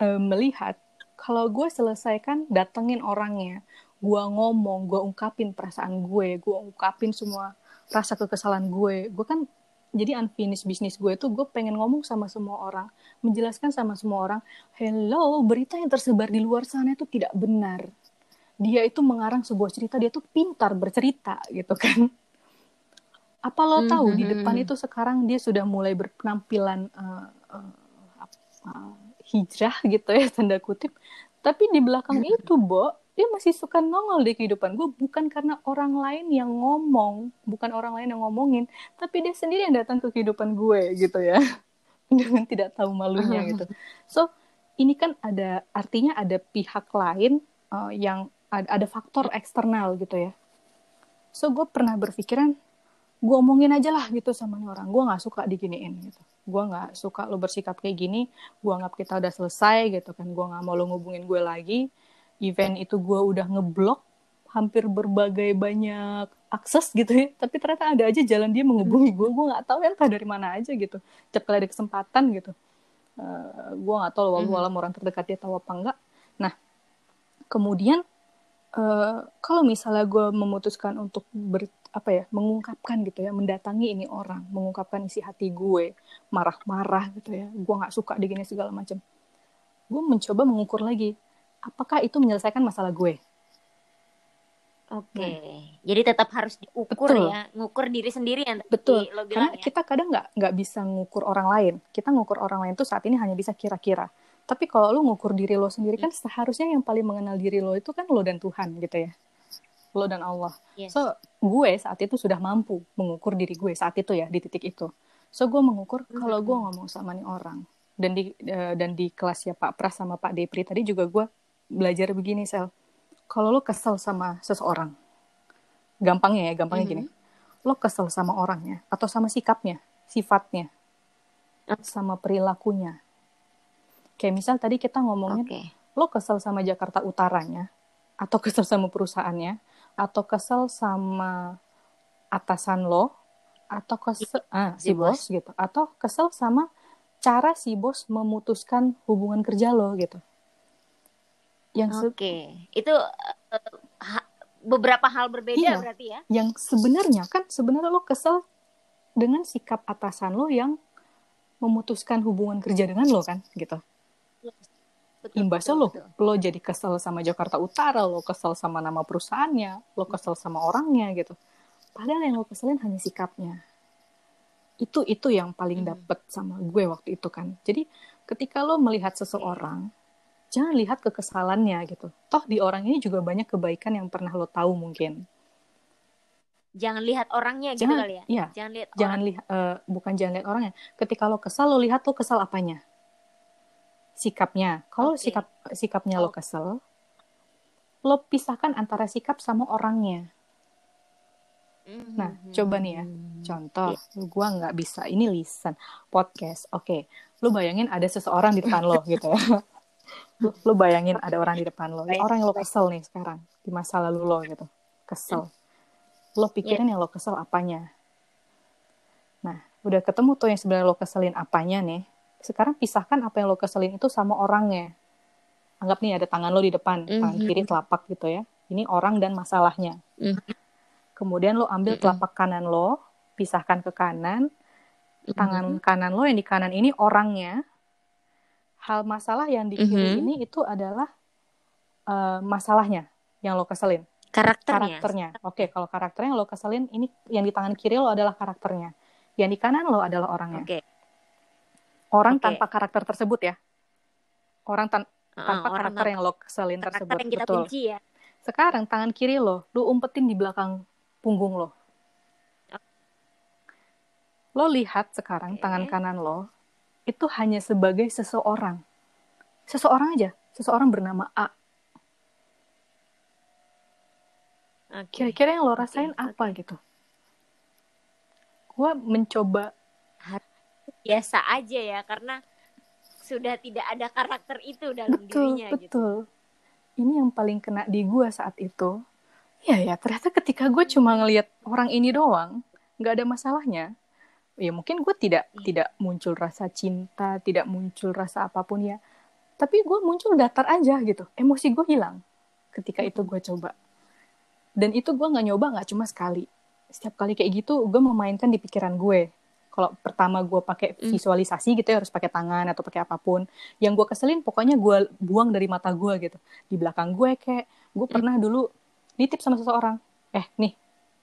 uh, melihat kalau gue selesaikan datengin orangnya. Gue ngomong gue ungkapin perasaan gue gue ungkapin semua rasa kekesalan gue. Gue kan jadi unfinished bisnis gue tuh gue pengen ngomong sama semua orang menjelaskan sama semua orang hello berita yang tersebar di luar sana itu tidak benar. Dia itu mengarang sebuah cerita dia tuh pintar bercerita gitu kan apa lo mm-hmm. tahu di hmm, depan hmm. itu sekarang dia sudah mulai berpenampilan uh, uh, uh, hijrah gitu ya tanda kutip. Tapi di belakang mm-hmm. itu, Bo, dia masih suka nongol di kehidupan gue bukan karena orang lain yang ngomong, bukan orang lain yang ngomongin, tapi dia sendiri yang datang ke kehidupan gue gitu ya. Dengan tidak tahu malunya gitu. So, ini kan ada artinya ada pihak lain uh, yang ada, ada faktor eksternal gitu ya. So, gue pernah berpikiran gue omongin aja lah gitu sama nih orang. Gue nggak suka diginiin gitu. Gue nggak suka lo bersikap kayak gini. Gue anggap kita udah selesai gitu kan. Gue nggak mau lo ngubungin gue lagi. Event itu gue udah ngeblok hampir berbagai banyak akses gitu ya. Tapi ternyata ada aja jalan dia menghubungi gue gue nggak tahu entah dari mana aja gitu. Setiap kali ada kesempatan gitu. Uh, eh, gue nggak tahu walau mm -hmm. orang terdekat dia tahu apa enggak nah kemudian uh, kalau misalnya gue memutuskan untuk ber, apa ya mengungkapkan gitu ya mendatangi ini orang mengungkapkan isi hati gue marah-marah gitu ya gue nggak suka digini segala macam gue mencoba mengukur lagi apakah itu menyelesaikan masalah gue Oke, okay. nah, jadi tetap harus diukur betul. ya, ngukur diri sendiri yang betul. Lo bilang, Karena ya? kita kadang nggak nggak bisa ngukur orang lain. Kita ngukur orang lain tuh saat ini hanya bisa kira-kira. Tapi kalau lo ngukur diri lo sendiri kan seharusnya yang paling mengenal diri lo itu kan lo dan Tuhan gitu ya lo dan Allah. Yes. So gue saat itu sudah mampu mengukur diri gue saat itu ya di titik itu. So gue mengukur mm-hmm. kalau gue ngomong sama nih orang dan di uh, dan di kelas ya Pak Pras sama Pak Depri tadi juga gue belajar begini sel. Kalau lo kesel sama seseorang, gampangnya ya gampangnya mm-hmm. gini, lo kesel sama orangnya atau sama sikapnya, sifatnya, sama perilakunya. Kayak misal tadi kita ngomongin, okay. lo kesel sama Jakarta Utaranya atau kesel sama perusahaannya atau kesel sama atasan lo? Atau kesel ah, si bos. gitu. Atau kesel sama cara si bos memutuskan hubungan kerja lo gitu. Yang oke. Okay. itu uh, ha, beberapa hal berbeda iya, berarti ya? Yang sebenarnya kan sebenarnya lo kesel dengan sikap atasan lo yang memutuskan hubungan kerja dengan lo kan gitu imbasnya lo lo jadi kesel sama Jakarta Utara lo kesel sama nama perusahaannya lo kesel sama orangnya gitu. Padahal yang lo keselin hanya sikapnya. Itu itu yang paling Hmm. dapet sama gue waktu itu kan. Jadi ketika lo melihat seseorang jangan lihat kekesalannya gitu. Toh di orang ini juga banyak kebaikan yang pernah lo tahu mungkin. Jangan lihat orangnya gitu Jangan- kali ya. iya. Jangan lihat jangan lihat eh, bukan jangan lihat orangnya. Ketika lo kesal lo lihat lo kesal apanya sikapnya. Kalau Oke. sikap sikapnya lo Oh. kesel lo pisahkan antara sikap sama orangnya. Nah, Mhm. coba nih ya, contoh. Gua nggak bisa ini lisan podcast. Oke lu bayangin ada seseorang di depan lo gitu ya. Lu, lu bayangin ada orang di depan lo. Orang yang lo kesel nih sekarang di masa lalu lo gitu. Kesel. Lo pikirin yang lo kesel apanya. Nah udah ketemu tuh yang sebenarnya lo keselin apanya nih sekarang pisahkan apa yang lo keselin itu sama orangnya anggap nih ada tangan lo di depan tangan Mhm. kiri telapak gitu ya ini orang dan masalahnya Mhm. kemudian lo ambil Mhm. telapak kanan lo pisahkan ke kanan tangan kanan lo yang di kanan ini orangnya hal masalah yang di kiri Mhm. ini itu adalah eh, masalahnya yang lo keselin karakternya. karakternya oke kalau karakternya lo keselin ini yang di tangan kiri lo adalah karakternya yang di kanan lo adalah orangnya Oke. Orang Oke. tanpa karakter tersebut ya orang tan- Heeh, tanpa orang karakter yang lo keselin karakter tersebut yang kita betul benci ya. sekarang tangan kiri lo lo umpetin di belakang punggung lo lo lihat sekarang Oke. tangan kanan lo itu hanya sebagai seseorang seseorang aja seseorang bernama A kira-kira yang lo rasain oke. apa gitu gue mencoba Biasa aja ya karena sudah tidak ada karakter itu dalam betul dirinya gitu. betul. Ini yang paling kena di gue saat itu. Ya ya ternyata ketika gue cuma ngelihat orang ini doang nggak ada masalahnya. Ya mungkin gue tidak Iya. tidak muncul rasa cinta tidak muncul rasa apa pun ya. Tapi gue muncul datar aja gitu. Emosi gue hilang ketika itu gue coba. Dan itu gue nggak nyoba nggak cuma sekali. Setiap kali kayak gitu gue memainkan di pikiran gue kalau pertama gue pakai Hmm. visualisasi gitu ya harus pakai tangan atau pakai apa pun yang gue keselin pokoknya gue buang dari mata gue gitu. Di belakang gue kayak gue pernah dulu nitip sama seseorang eh nih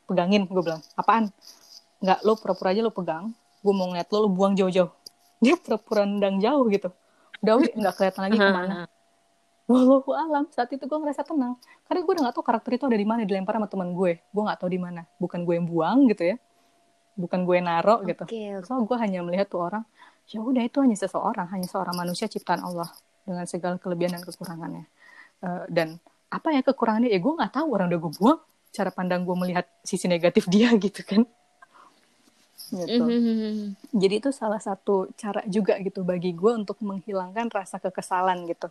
pegangin gue bilang apaan? Nggak lo pura-pura aja lo pegang gue mau ngeliat lo lo buang jauh-jauh. Dia pura-pura nendang jauh gitu. Udah wi nggak kelihatan lagi ke mana. Walau alam saat itu gue ngerasa tenang. Karena gue udah gak tahu karakter itu ada di mana dilempar sama teman gue gue nggak tahu di mana. Bukan gue yang buang gitu ya bukan gue naro gitu. Oke, oke. so gue hanya melihat tuh orang. Ya udah itu hanya seseorang hanya seorang manusia ciptaan Allah dengan segala kelebihan dan kekurangannya. Eh, dan apa ya kekurangannya? Ya gue nggak tahu orang udah gue buang. Cara pandang gue melihat sisi negatif dia gitu kan. Gitu. Mhm. jadi itu salah satu cara juga gitu bagi gue untuk menghilangkan rasa kekesalan gitu.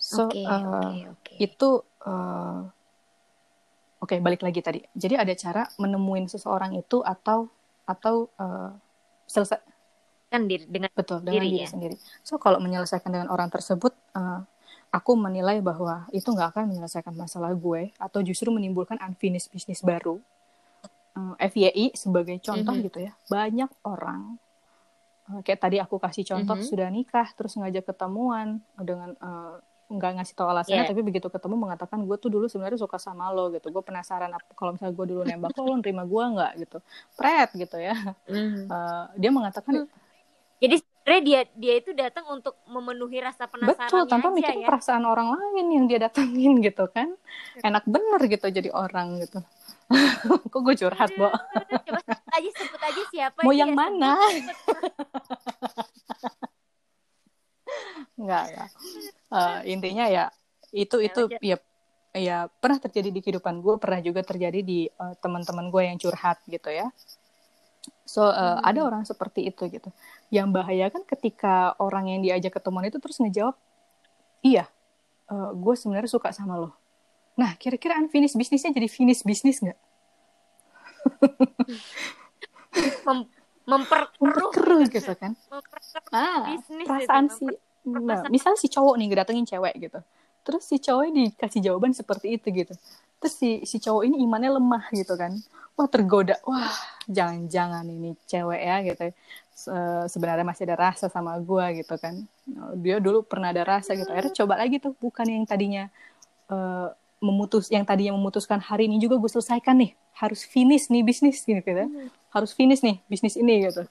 So Oke, eh, oke, oke. itu eh, oke balik lagi tadi jadi ada cara menemuin seseorang itu atau atau eh, selesai Kan diri dengan betul dengan Diri, diri ya? sendiri so kalau menyelesaikan dengan orang tersebut eh, aku menilai bahwa itu nggak akan menyelesaikan masalah gue atau justru menimbulkan unfinished business baru Eh, FYI sebagai contoh Mhm. gitu ya banyak orang eh, kayak tadi aku kasih contoh Mhm. sudah nikah terus ngajak ketemuan dengan eh, nggak ngasih tahu alasannya Yeah. tapi begitu ketemu mengatakan gue tuh dulu sebenarnya suka sama lo gitu. Gue penasaran kalau misalnya gue dulu nembak lo lo nerima gue nggak? Gitu. Pret gitu ya. Mhm. Eh, dia mengatakan Jadi sebenarnya dia dia itu datang untuk memenuhi rasa penasaran betul tanpa aja mikirin ya. perasaan orang lain yang dia datangin gitu kan. Enak bener gitu jadi orang gitu. Kok gue curhat bo? Coba sebut aja sebut aja siapa mau yang mana sebut. nggak nggak. Eh, intinya ya itu itu ya ya pernah terjadi di kehidupan gue pernah juga terjadi di eh, teman-teman gue yang curhat gitu ya. So eh, Hmm. ada orang seperti itu gitu. Yang bahaya kan ketika orang yang diajak ketemuan itu terus ngejawab iya eh, gue sebenarnya suka sama lo. Nah kira-kira unfinished bisnisnya jadi finish bisnis nggak? Mem- memperkeruh gitu kan? Memperkeruh ah bisnis itu, perasaan si memper- nah, misal si cowok nih ngedatengin cewek gitu. Terus si cowok dikasih jawaban seperti itu gitu. Terus si si cowok ini imannya lemah gitu kan. Wah tergoda. Wah jangan-jangan ini cewek ya gitu. Se- sebenarnya masih ada rasa sama gua gitu kan. Dia dulu pernah ada rasa gitu. Akhirnya coba lagi tuh. Bukan yang tadinya eh, memutus yang tadinya memutuskan hari ini juga gue selesaikan nih. Harus finish nih bisnis gitu mm. harus finish nih bisnis ini gitu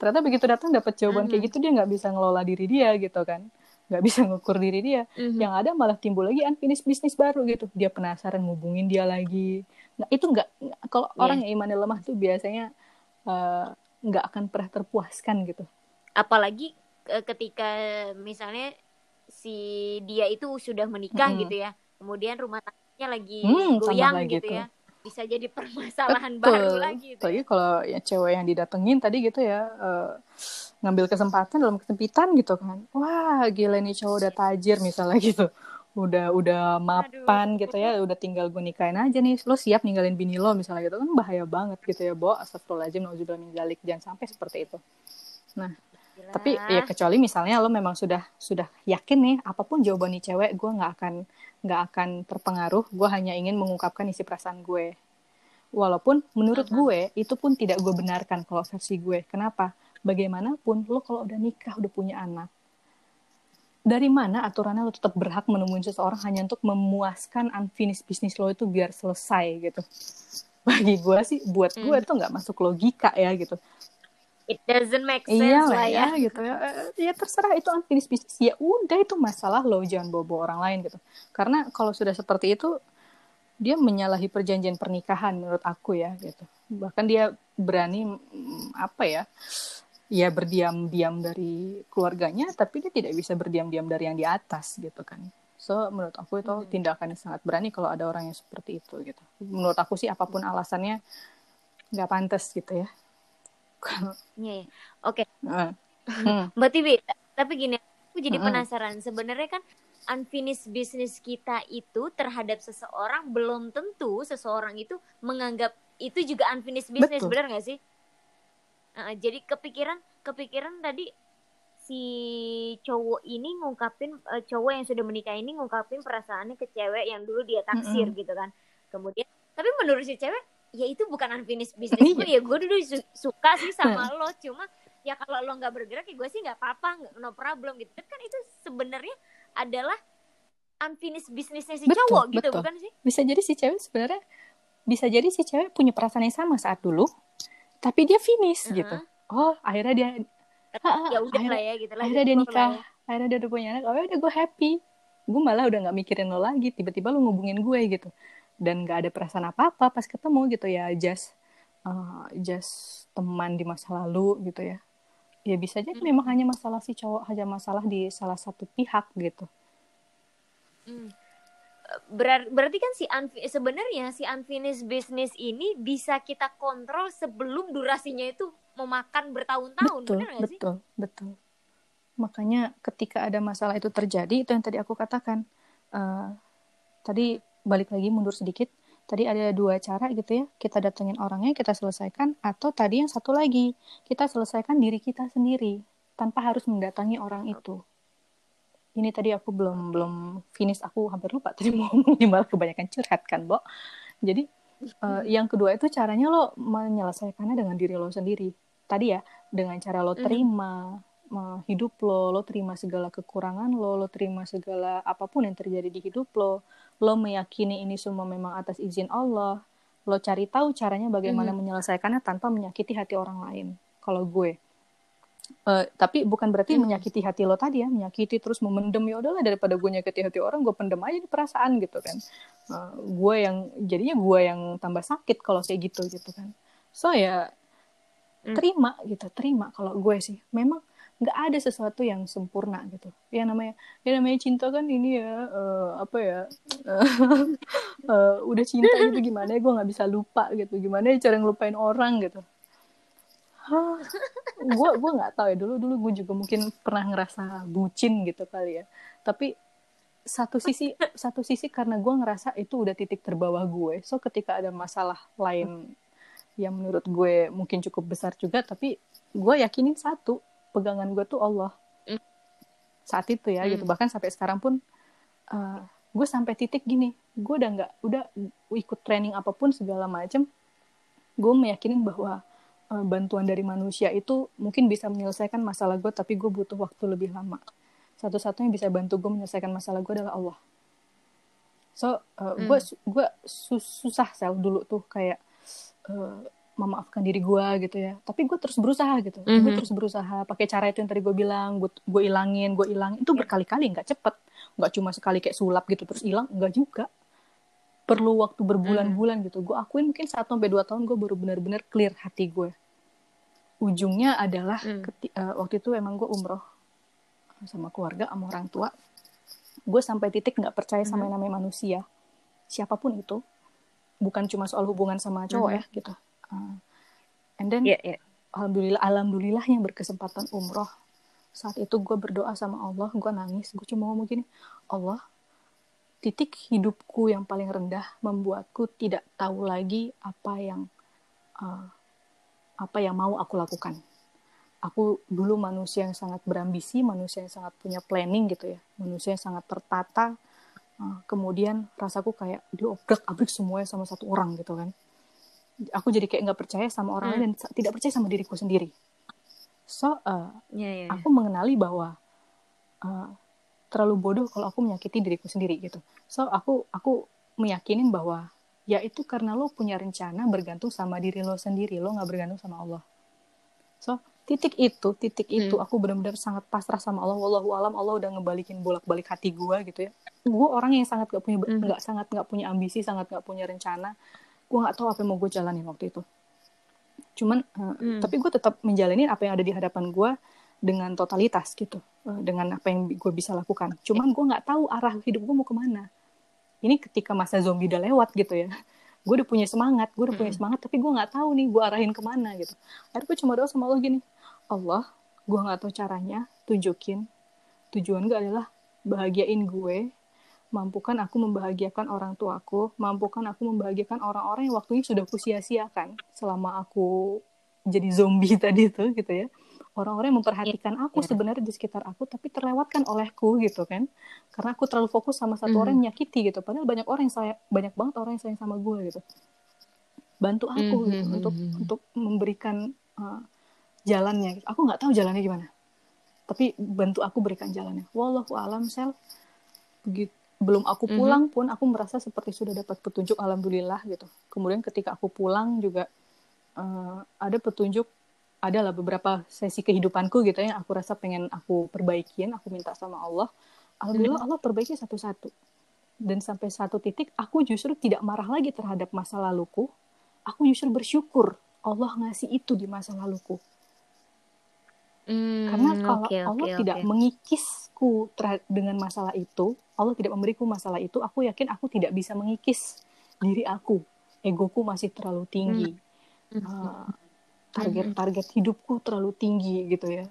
ternyata begitu datang dapat jawaban mm. kayak gitu dia nggak bisa ngelola diri dia gitu kan nggak bisa ngukur diri dia mm-hmm. yang ada malah timbul lagi unfinished bisnis baru gitu dia penasaran ngubungin dia lagi nah itu nggak kalau yeah. orang yang imannya lemah tuh biasanya eh, nggak uh, akan pernah terpuaskan gitu apalagi ketika misalnya si dia itu sudah menikah mm-hmm. gitu ya kemudian rumah tangganya lagi hmm, goyang gitu, gitu ya bisa jadi permasalahan Betul. baru lagi gitu. Lagi ya. kalau ya cewek yang didatengin tadi gitu ya uh, ngambil kesempatan dalam kesempitan gitu kan. Wah, gila nih cowok udah tajir misalnya gitu. Udah udah mapan Aduh. gitu ya, udah tinggal gue nikahin aja nih. Lo siap ninggalin bini lo misalnya gitu kan bahaya banget gitu ya, Bo. Astagfirullahaladzim, nauzubillah min zalik. Jangan sampai seperti itu. Nah, Gila. tapi ya kecuali misalnya lo memang sudah sudah yakin nih apa pun jawaban nih cewek gue nggak akan nggak akan terpengaruh. Gue hanya ingin mengungkapkan isi perasaan gue. Walaupun menurut uh -huh. gue itu pun tidak gue benarkan kalau versi gue. Kenapa? Bagaimanapun lo kalau udah nikah udah punya anak dari mana aturannya lo tetap berhak menemui seseorang hanya untuk memuaskan unfinished bisnis lo itu biar selesai gitu? Bagi gue sih buat gue hmm. itu nggak masuk logika ya gitu it doesn't make sense iya lah ya. ya gitu. Ya ya terserah itu unfinished business. Ya udah itu masalah lo jangan bobo orang lain gitu. Karena kalau sudah seperti itu dia menyalahi perjanjian pernikahan menurut aku ya gitu. Bahkan dia berani mm, apa ya ya berdiam-diam dari keluarganya tapi dia tidak bisa berdiam-diam dari yang di atas gitu kan. So menurut aku itu hmm. tindakan yang sangat berani kalau ada orang yang seperti itu gitu. Menurut aku sih apa pun alasannya nggak pantas gitu ya Iya, yeah, oke. Okay. Uh. Hmm. Mbak Tibi, tapi gini, aku jadi hmm. penasaran. Sebenarnya kan unfinished business kita itu terhadap seseorang belum tentu seseorang itu menganggap itu juga unfinished business, benar nggak sih? Uh, jadi kepikiran, kepikiran tadi si cowok ini ngungkapin uh, cowok yang sudah menikah ini ngungkapin perasaannya ke cewek yang dulu dia taksir mm -hmm. gitu kan. Kemudian, tapi menurut si cewek ya itu bukan unfinished business gue ya gue dulu su suka sih sama lo cuma ya kalau lo nggak bergerak ya gue sih nggak apa-apa no problem gitu. Kan itu sebenarnya adalah unfinished bisnisnya si betul, cowok gitu bukan sih? Bisa jadi si cewek sebenarnya bisa jadi si cewek punya perasaan yang sama saat dulu tapi dia finish uh -huh. gitu. Oh akhirnya dia ya udah lah ya gitu lah akhirnya dia nikah ya. akhirnya dia udah punya anak oh ya udah gue happy. Gue malah udah nggak mikirin lo lagi tiba-tiba lo ngubungin gue gitu dan gak ada perasaan apa-apa pas ketemu gitu ya just uh, just teman di masa lalu gitu ya ya bisa jadi hmm. memang hanya masalah si cowok hanya masalah di salah satu pihak gitu hmm. Ber berarti kan si sebenarnya si unfinished business ini bisa kita kontrol sebelum durasinya itu memakan bertahun-tahun betul benar sih? betul betul makanya ketika ada masalah itu terjadi itu yang tadi aku katakan uh, tadi balik lagi mundur sedikit. Tadi ada dua cara gitu ya. Kita datengin orangnya kita selesaikan atau tadi yang satu lagi. Kita selesaikan diri kita sendiri tanpa harus mendatangi orang itu. Ini tadi aku belum belum finish. Aku hampir lupa tadi mau ngomong malah kebanyakan curhat kan Bo? Jadi uh, yang kedua itu caranya lo menyelesaikannya dengan diri lo sendiri. Tadi ya dengan cara lo terima hidup lo, lo terima segala kekurangan lo, lo terima segala apa pun yang terjadi di hidup lo, lo meyakini ini semua memang atas izin Allah, lo cari tahu caranya bagaimana mm -hmm. menyelesaikannya tanpa menyakiti hati orang lain. Kalau gue, uh, tapi bukan berarti mm. menyakiti hati lo tadi ya, menyakiti terus memendam ya udahlah daripada gue nyakiti hati orang, gue pendem aja di perasaan gitu kan. Uh, gue yang jadinya gue yang tambah sakit kalau kayak gitu gitu kan. So ya mm. terima gitu, terima kalau gue sih. Memang nggak ada sesuatu yang sempurna gitu. Ya namanya ya namanya cinta kan ini ya uh, apa ya uh, uh, udah cinta gitu gimana ya gue nggak bisa lupa gitu. Gimana ya cara ngelupain orang gitu. Gue gue nggak tahu ya dulu dulu gue juga mungkin pernah ngerasa bucin gitu kali ya. Tapi satu sisi satu sisi karena gue ngerasa itu udah titik terbawah gue so ketika ada masalah lain yang menurut gue mungkin cukup besar juga tapi gue yakinin satu pegangan gue tuh Allah. Mm. saat itu ya mm. gitu bahkan sampai sekarang pun uh, gue sampai titik gini. Gue udah nggak udah ikut training apa pun segala macem gue meyakinin bahwa uh, bantuan dari manusia itu mungkin bisa menyelesaikan masalah gue tapi gue butuh waktu lebih lama. Satu-satunya bisa bantu gue menyelesaikan masalah gue adalah Allah. So uh, gue gue sus susah sel dulu tuh kayak uh, memaafkan diri gue gitu ya. Tapi gue terus berusaha gitu. Mhm. gue terus berusaha pakai cara itu yang tadi gue bilang gue gue ilangin gue ilangin. Itu berkali-kali nggak cepet. Nggak cuma sekali kayak sulap gitu terus hilang nggak juga. Perlu waktu berbulan-bulan gitu. Gue akuin mungkin satu sampai dua tahun gue baru benar-benar clear hati gue ujungnya adalah keti- eh, waktu itu emang gue umroh sama keluarga sama orang tua. Gue sampai titik nggak percaya sama yang namanya manusia. Siapa pun itu. Bukan cuma soal hubungan sama cowok Mhm. ya gitu Uh, and then Iya, iya. alhamdulillah alhamdulillahnya berkesempatan umroh. Saat itu gue berdoa sama Allah gue nangis. Gue cuma ngomong gini Allah titik hidupku yang paling rendah membuatku tidak tahu lagi apa yang uh, apa yang mau aku lakukan. Aku dulu manusia yang sangat berambisi manusia yang sangat punya planning gitu ya. Manusia yang sangat tertata. Uh, kemudian rasaku kayak diobrak abrik semuanya sama satu orang gitu kan aku jadi kayak nggak percaya sama orang lain dan sa- tidak percaya sama diriku sendiri. So uh, Iya, iya. aku mengenali bahwa uh, terlalu bodoh kalau aku menyakiti diriku sendiri gitu. So aku aku meyakinin bahwa ya itu karena lo punya rencana bergantung sama diri lo sendiri lo nggak bergantung sama Allah. So titik itu titik itu Hmm. aku benar-benar sangat pasrah sama Allah. Wallahu alam Allah udah ngebalikin bolak-balik hati gue gitu ya. Gue orang yang sangat gak punya Mhm. nggak sangat nggak punya ambisi sangat nggak punya rencana gue nggak tahu apa yang mau gue jalanin waktu itu. Cuman uh, Hmm. tapi gue tetap menjalanin apa yang ada di hadapan gue dengan totalitas gitu uh, dengan apa yang gue bisa lakukan. Cuman gue nggak tahu arah hidup gue mau ke mana. Ini ketika masa zombie udah lewat gitu ya. Gue udah punya semangat gue udah punya semangat tapi gue nggak tahu nih gue arahin ke mana gitu. Akhirnya gue cuma doa sama Allah gini Allah gue nggak tahu caranya tunjukin. Tujuan gue adalah bahagiain gue mampukan aku membahagiakan orang tuaku. Mampukan aku membahagiakan orang-orang yang waktunya sudah kusia-siakan. Selama aku jadi zombie tadi tuh gitu ya. Orang-orang yang memperhatikan aku Iya. sebenarnya di sekitar aku tapi terlewatkan olehku gitu kan. Karena aku terlalu fokus sama satu Mhm. orang yang menyakiti gitu. Padahal banyak orang yang saya banyak banget orang yang sayang sama gue gitu. Bantu aku Mhm, gitu mhm, untuk mhm. untuk memberikan uh, jalannya gitu. aku nggak tahu jalannya gimana. Tapi bantu aku berikan jalannya. Wallahu alam sel. Begitu belum aku Mhm. pulang pun aku merasa seperti sudah dapat petunjuk alhamdulillah gitu. Kemudian ketika aku pulang juga uh, ada petunjuk adalah beberapa sesi kehidupanku gitu ya yang aku rasa pengen aku perbaikin aku minta sama Allah. Alhamdulillah Allah perbaiki satu-satu. Dan sampai satu titik aku justru tidak marah lagi terhadap masa laluku. Aku justru bersyukur Allah ngasih itu di masa laluku Hmm, karena kalau oke, Allah oke, tidak mengikisku dengan masalah itu Allah tidak memberiku masalah itu aku yakin aku tidak bisa mengikis diri aku. Egoku masih terlalu tinggi. Hmm. Uh, target-target hidupku terlalu tinggi gitu ya.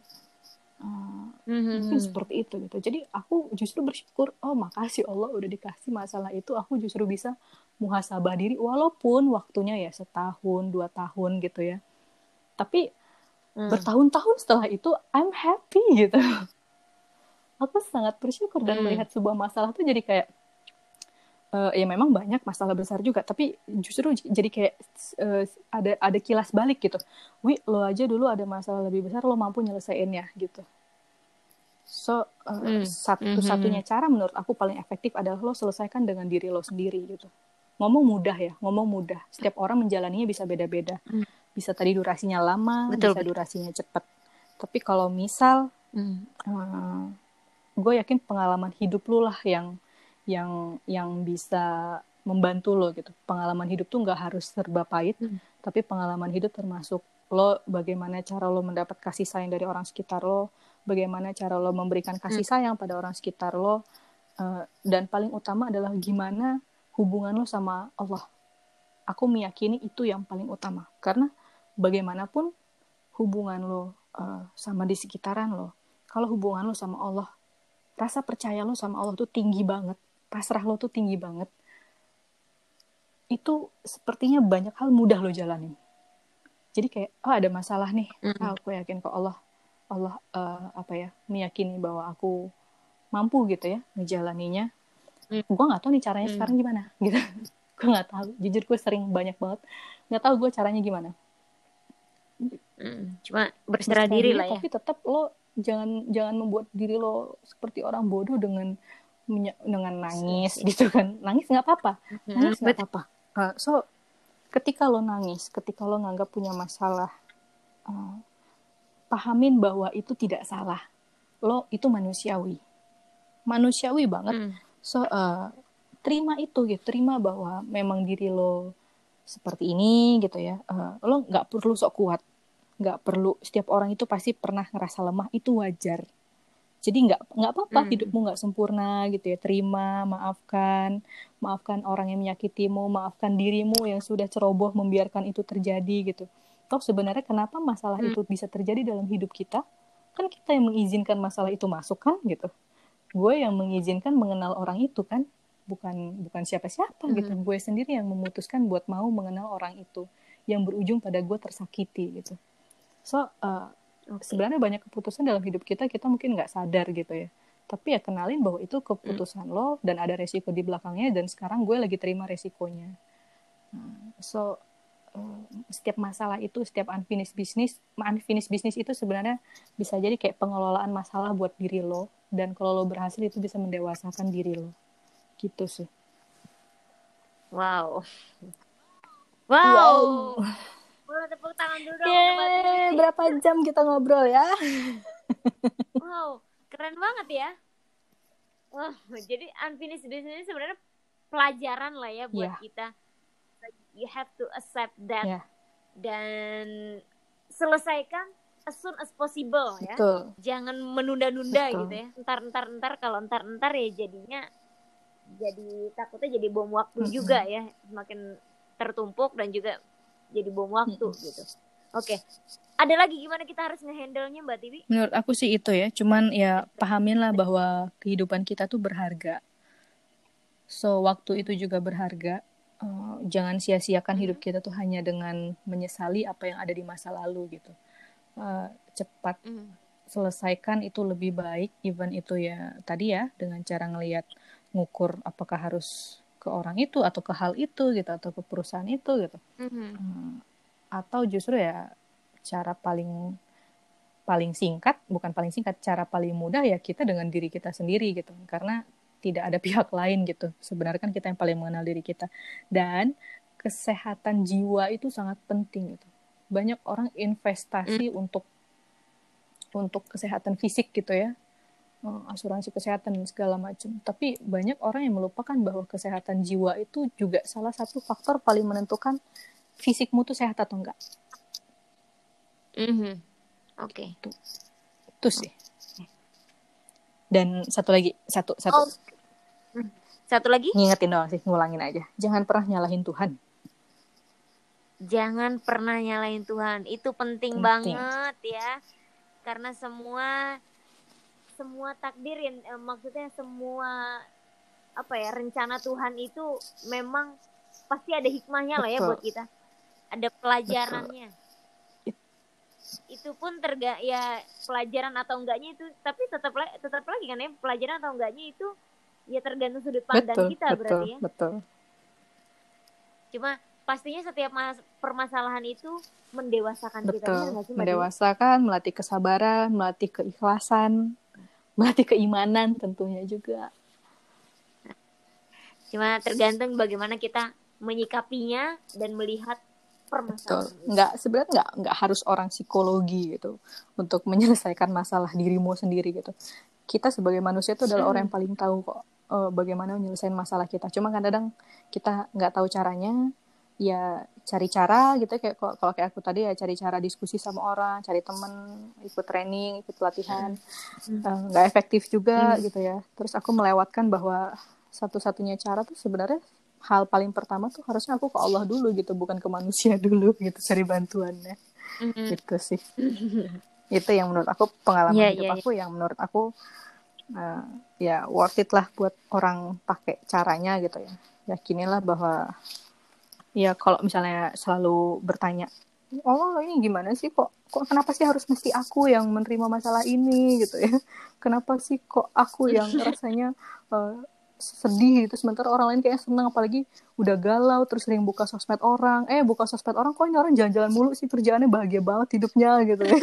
Uh, Mhm, mungkin seperti itu gitu. Jadi aku justru bersyukur oh makasih Allah udah dikasih masalah itu aku justru bisa muhasabah diri walaupun waktunya ya setahun dua tahun gitu ya. Tapi Hmm. bertahun-tahun setelah itu I'm happy gitu aku sangat bersyukur dan Hmm. melihat sebuah masalah tuh jadi kayak eh, ya memang banyak masalah besar juga tapi justru jadi kayak eh, ada ada kilas balik gitu wi lo aja dulu ada masalah lebih besar lo mampu nyelesainnya gitu so Hmm. eh, satu-satunya cara menurut aku paling efektif adalah lo selesaikan dengan diri lo sendiri gitu ngomong mudah ya ngomong mudah setiap orang menjalaninya bisa beda-beda Hmm. Bisa tadi durasinya lama Betul, bisa betul. durasinya cepat tapi kalau misal Hmm. gue yakin pengalaman hidup lu lah yang yang yang bisa membantu lo gitu pengalaman hidup tuh nggak harus serba pahit Hmm. tapi pengalaman hidup termasuk lo bagaimana cara lo mendapat kasih sayang dari orang sekitar lo bagaimana cara lo memberikan kasih sayang pada orang sekitar lo eh, dan paling utama adalah gimana hubungan lo sama Allah aku meyakini itu yang paling utama karena bagaimanapun hubungan lo eh, sama di sekitaran lo. Kalau hubungan lo sama Allah rasa percaya lo sama Allah tuh tinggi banget pasrah lo tuh tinggi banget. Itu sepertinya banyak hal mudah lo jalanin. Jadi kayak oh ada masalah nih. Mm. ah, aku yakin kok Allah Allah eh, apa ya meyakini bahwa aku mampu gitu ya ngejalaninya Mm. gue nggak tahu nih caranya Mm. sekarang gimana gitu. Gue nggak tahu. Jujur gue sering banyak banget. Nggak tahu gue caranya gimana Hmm. Cuma berserah diri lah ya. tapi tetap lo jangan jangan membuat diri lo seperti orang bodoh dengan dengan nangis gitu kan. Nangis nggak apa-apa. Nangis nggak apa-apa. Uh, so ketika lo nangis ketika lo nganggap punya masalah uh, pahamin bahwa itu tidak salah. Lo itu manusiawi. Manusiawi banget. Mm. so uh, terima itu gitu. Terima bahwa memang diri lo seperti ini gitu ya. Uh, lo nggak perlu sok kuat nggak perlu setiap orang itu pasti pernah ngerasa lemah itu wajar. Jadi nggak nggak apa-apa hmm. hidupmu nggak sempurna gitu ya. Terima maafkan maafkan orang yang menyakitimu maafkan dirimu yang sudah ceroboh membiarkan itu terjadi gitu. Toh sebenarnya kenapa masalah hmm. itu bisa terjadi dalam hidup kita? Kan kita yang mengizinkan masalah itu masuk kan gitu. Gue yang mengizinkan mengenal orang itu kan bukan bukan siapa-siapa hmm. gitu. Gue sendiri yang memutuskan buat mau mengenal orang itu yang berujung pada gue tersakiti gitu so uh. Sebenarnya banyak keputusan dalam hidup kita kita mungkin nggak sadar gitu ya. Tapi ya kenalin bahwa itu keputusan mm. lo dan ada resiko di belakangnya dan sekarang gue lagi terima resikonya. Nah, so uh, setiap masalah itu, setiap unfinished business, unfinished business itu sebenarnya bisa jadi kayak pengelolaan masalah buat diri lo dan kalau lo berhasil itu bisa mendewasakan diri lo. Gitu sih. Wow. Wow. wow. Boleh tepuk tangan dulu dong. Yeay, berapa jam kita ngobrol ya? wow, keren banget ya. Wah, jadi unfinished business ini sebenarnya pelajaran lah ya buat yeah. kita. You have to accept that yeah. dan selesaikan as soon as possible ya. Betul. Jangan menunda-nunda gitu ya. Ntar ntar ntar kalau ntar ntar ya jadinya jadi takutnya jadi bom waktu mm -hmm. juga ya. Semakin tertumpuk dan juga jadi bom waktu hmm. gitu. Oke. Okay. Ada lagi gimana kita harus ngehandle-nya Mbak Tiwi? Menurut aku sih itu ya, cuman ya pahamin lah bahwa kehidupan kita tuh berharga. So waktu itu juga berharga. Uh, jangan sia-siakan hidup kita tuh hanya dengan menyesali apa yang ada di masa lalu gitu. Uh, cepat mm. selesaikan itu lebih baik, even itu ya tadi ya dengan cara ngelihat ngukur apakah harus ke orang itu atau ke hal itu gitu atau ke perusahaan itu gitu. Mm-hmm. hmm, atau justru ya cara paling paling singkat bukan paling singkat cara paling mudah ya kita dengan diri kita sendiri gitu. Karena tidak ada pihak lain gitu. Sebenarnya kan kita yang paling mengenal diri kita. Dan kesehatan jiwa itu sangat penting gitu. Banyak orang investasi mm. untuk untuk kesehatan fisik gitu ya asuransi kesehatan dan segala macam. Tapi banyak orang yang melupakan bahwa kesehatan jiwa itu juga salah satu faktor paling menentukan fisikmu tuh sehat atau enggak. Mm -hmm. Oke. Okay. Itu, itu sih. Dan satu lagi, satu satu. Oh. Satu lagi? Ngingetin doang sih, ngulangin aja. Jangan pernah nyalahin Tuhan. Jangan pernah nyalahin Tuhan. Itu penting, penting. banget ya. Karena semua semua takdir yang eh, maksudnya semua apa ya rencana Tuhan itu memang pasti ada hikmahnya Betul. lah ya buat kita ada pelajarannya Betul. itu pun terga ya pelajaran atau enggaknya itu tapi tetap tetap lagi kan ya pelajaran atau enggaknya itu ya tergantung sudut pandang betul, kita betul, berarti ya betul cuma pastinya setiap mas permasalahan itu mendewasakan betul. kita mendewasakan melatih kesabaran melatih keikhlasan melatih keimanan tentunya juga. Cuma tergantung bagaimana kita menyikapinya dan melihat permasalahan. Betul. Nggak sebenarnya nggak nggak harus orang psikologi gitu untuk menyelesaikan masalah dirimu sendiri gitu. Kita sebagai manusia itu adalah hmm. orang yang paling tahu kok uh, bagaimana menyelesaikan masalah kita. Cuma kadang-kadang kita nggak tahu caranya, ya cari cara gitu kayak kalau kayak aku tadi ya cari cara diskusi sama orang cari temen ikut training ikut pelatihan hmm. eh, nggak hmm. uh, efektif juga hmm. gitu ya terus aku melewatkan bahwa satu-satunya cara tuh sebenarnya hal paling pertama tuh harusnya aku ke Allah dulu gitu bukan ke manusia dulu gitu cari bantuannya hmm. gitu sih itu yang menurut aku pengalaman yeah, hidup yeah, aku yeah. yang menurut aku uh, ya worth it lah buat orang pakai caranya gitu ya yakinilah bahwa ya kalau misalnya selalu bertanya oh ini gimana sih kok? Kok kenapa sih harus mesti aku yang menerima masalah ini? Gitu ya. Kenapa sih kok aku yang rasanya uh, sedih gitu? Sementara orang lain kayak seneng apalagi udah galau terus sering buka sosmed orang. Eh buka sosmed orang kok ini orang jalan-jalan mulu sih? Kerjaannya bahagia banget hidupnya gitu ya.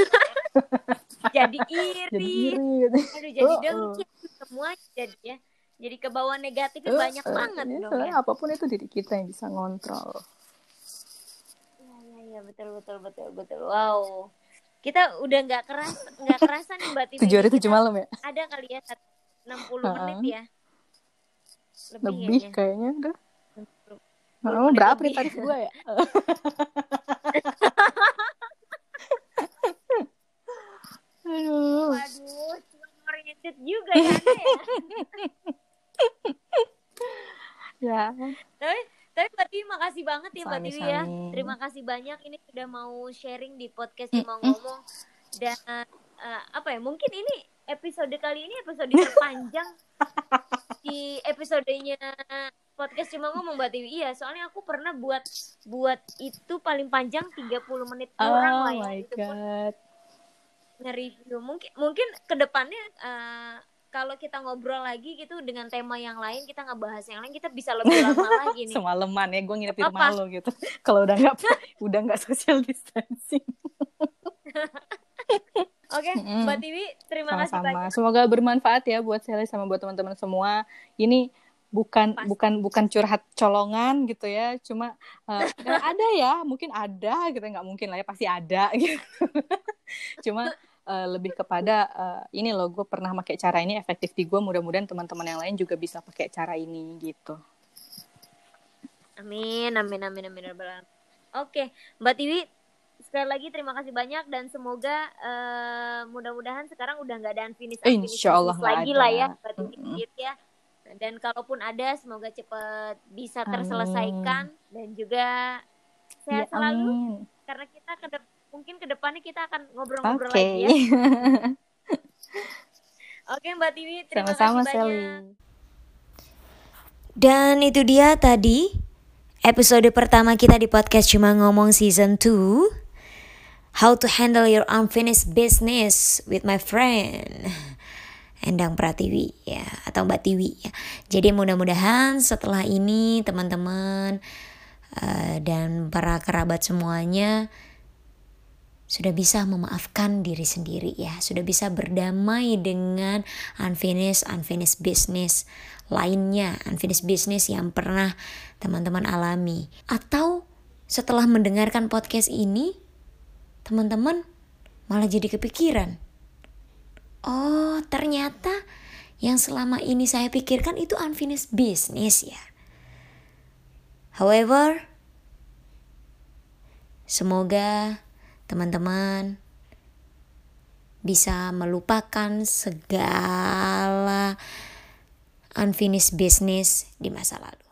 Jadi iri. Jadi iri gitu. Aduh, jadi oh, dengki oh. semua jadi ya jadi ke bawah negatifnya uh, banyak uh, banget ya, dong ya. apa pun itu diri kita yang bisa ngontrol. Iya iya ya, betul betul betul betul. Wow. Kita udah nggak keras nggak kerasa nih mbak Titi tujuh hari tujuh malam ya? ada kali ya 60 uh menit ya. Lebih, lebih kayaknya, kayaknya udah Oh, berapa nih tarif gue ya? Aduh. Waduh, cuma oriented juga ya, ya. Tapi tapi Mbak Tiwi makasih banget ya Mbak Tiwi ya. Terima kasih banyak ini sudah mau sharing di podcast mau ngomong dan uh, apa ya? Mungkin ini episode kali ini episode terpanjang di episodenya podcast cuma ngomong Mbak Tiwi. Iya, soalnya aku pernah buat buat itu paling panjang 30 menit kurang oh lah ya. Oh my god. Nge-review. Mungkin mungkin ke depannya uh, kalau kita ngobrol lagi gitu dengan tema yang lain, kita ngebahas yang lain, kita bisa lebih lama lagi nih. Semalaman ya, gue nginep di rumah lo gitu. Kalau udah nggak udah nggak social distancing. Oke, okay, mm. Mbak Tiwi, terima Sama-sama. kasih banyak. Semoga bermanfaat ya buat saya sama buat teman-teman semua. Ini bukan Pasti. bukan bukan curhat colongan gitu ya cuma uh, ada ya mungkin ada gitu nggak mungkin lah ya pasti ada gitu cuma uh, lebih kepada uh, ini loh gue pernah pakai cara ini efektif di gue mudah-mudahan teman-teman yang lain juga bisa pakai cara ini gitu. Amin amin amin amin oke mbak Tiwi sekali lagi terima kasih banyak dan semoga uh, mudah-mudahan sekarang udah nggak ada unfinished, unfinished Insya Allah lagi lah ya mbak Tiwi mm -hmm. ya. Dan kalaupun ada semoga cepat bisa terselesaikan amin. dan juga sehat ya, selalu karena kita ke mungkin ke depannya kita akan ngobrol-ngobrol okay. lagi ya. Oke Mbak Tiwi, terima Sama-sama, kasih banyak. Dan itu dia tadi episode pertama kita di podcast cuma ngomong season 2. How to handle your unfinished business with my friend. Endang Pratiwi ya atau Mbak Tiwi ya. Jadi mudah-mudahan setelah ini teman-teman uh, dan para kerabat semuanya sudah bisa memaafkan diri sendiri ya, sudah bisa berdamai dengan unfinished unfinished business lainnya, unfinished business yang pernah teman-teman alami. Atau setelah mendengarkan podcast ini, teman-teman malah jadi kepikiran oh ternyata yang selama ini saya pikirkan itu unfinished business ya. However, semoga teman-teman bisa melupakan segala unfinished business di masa lalu.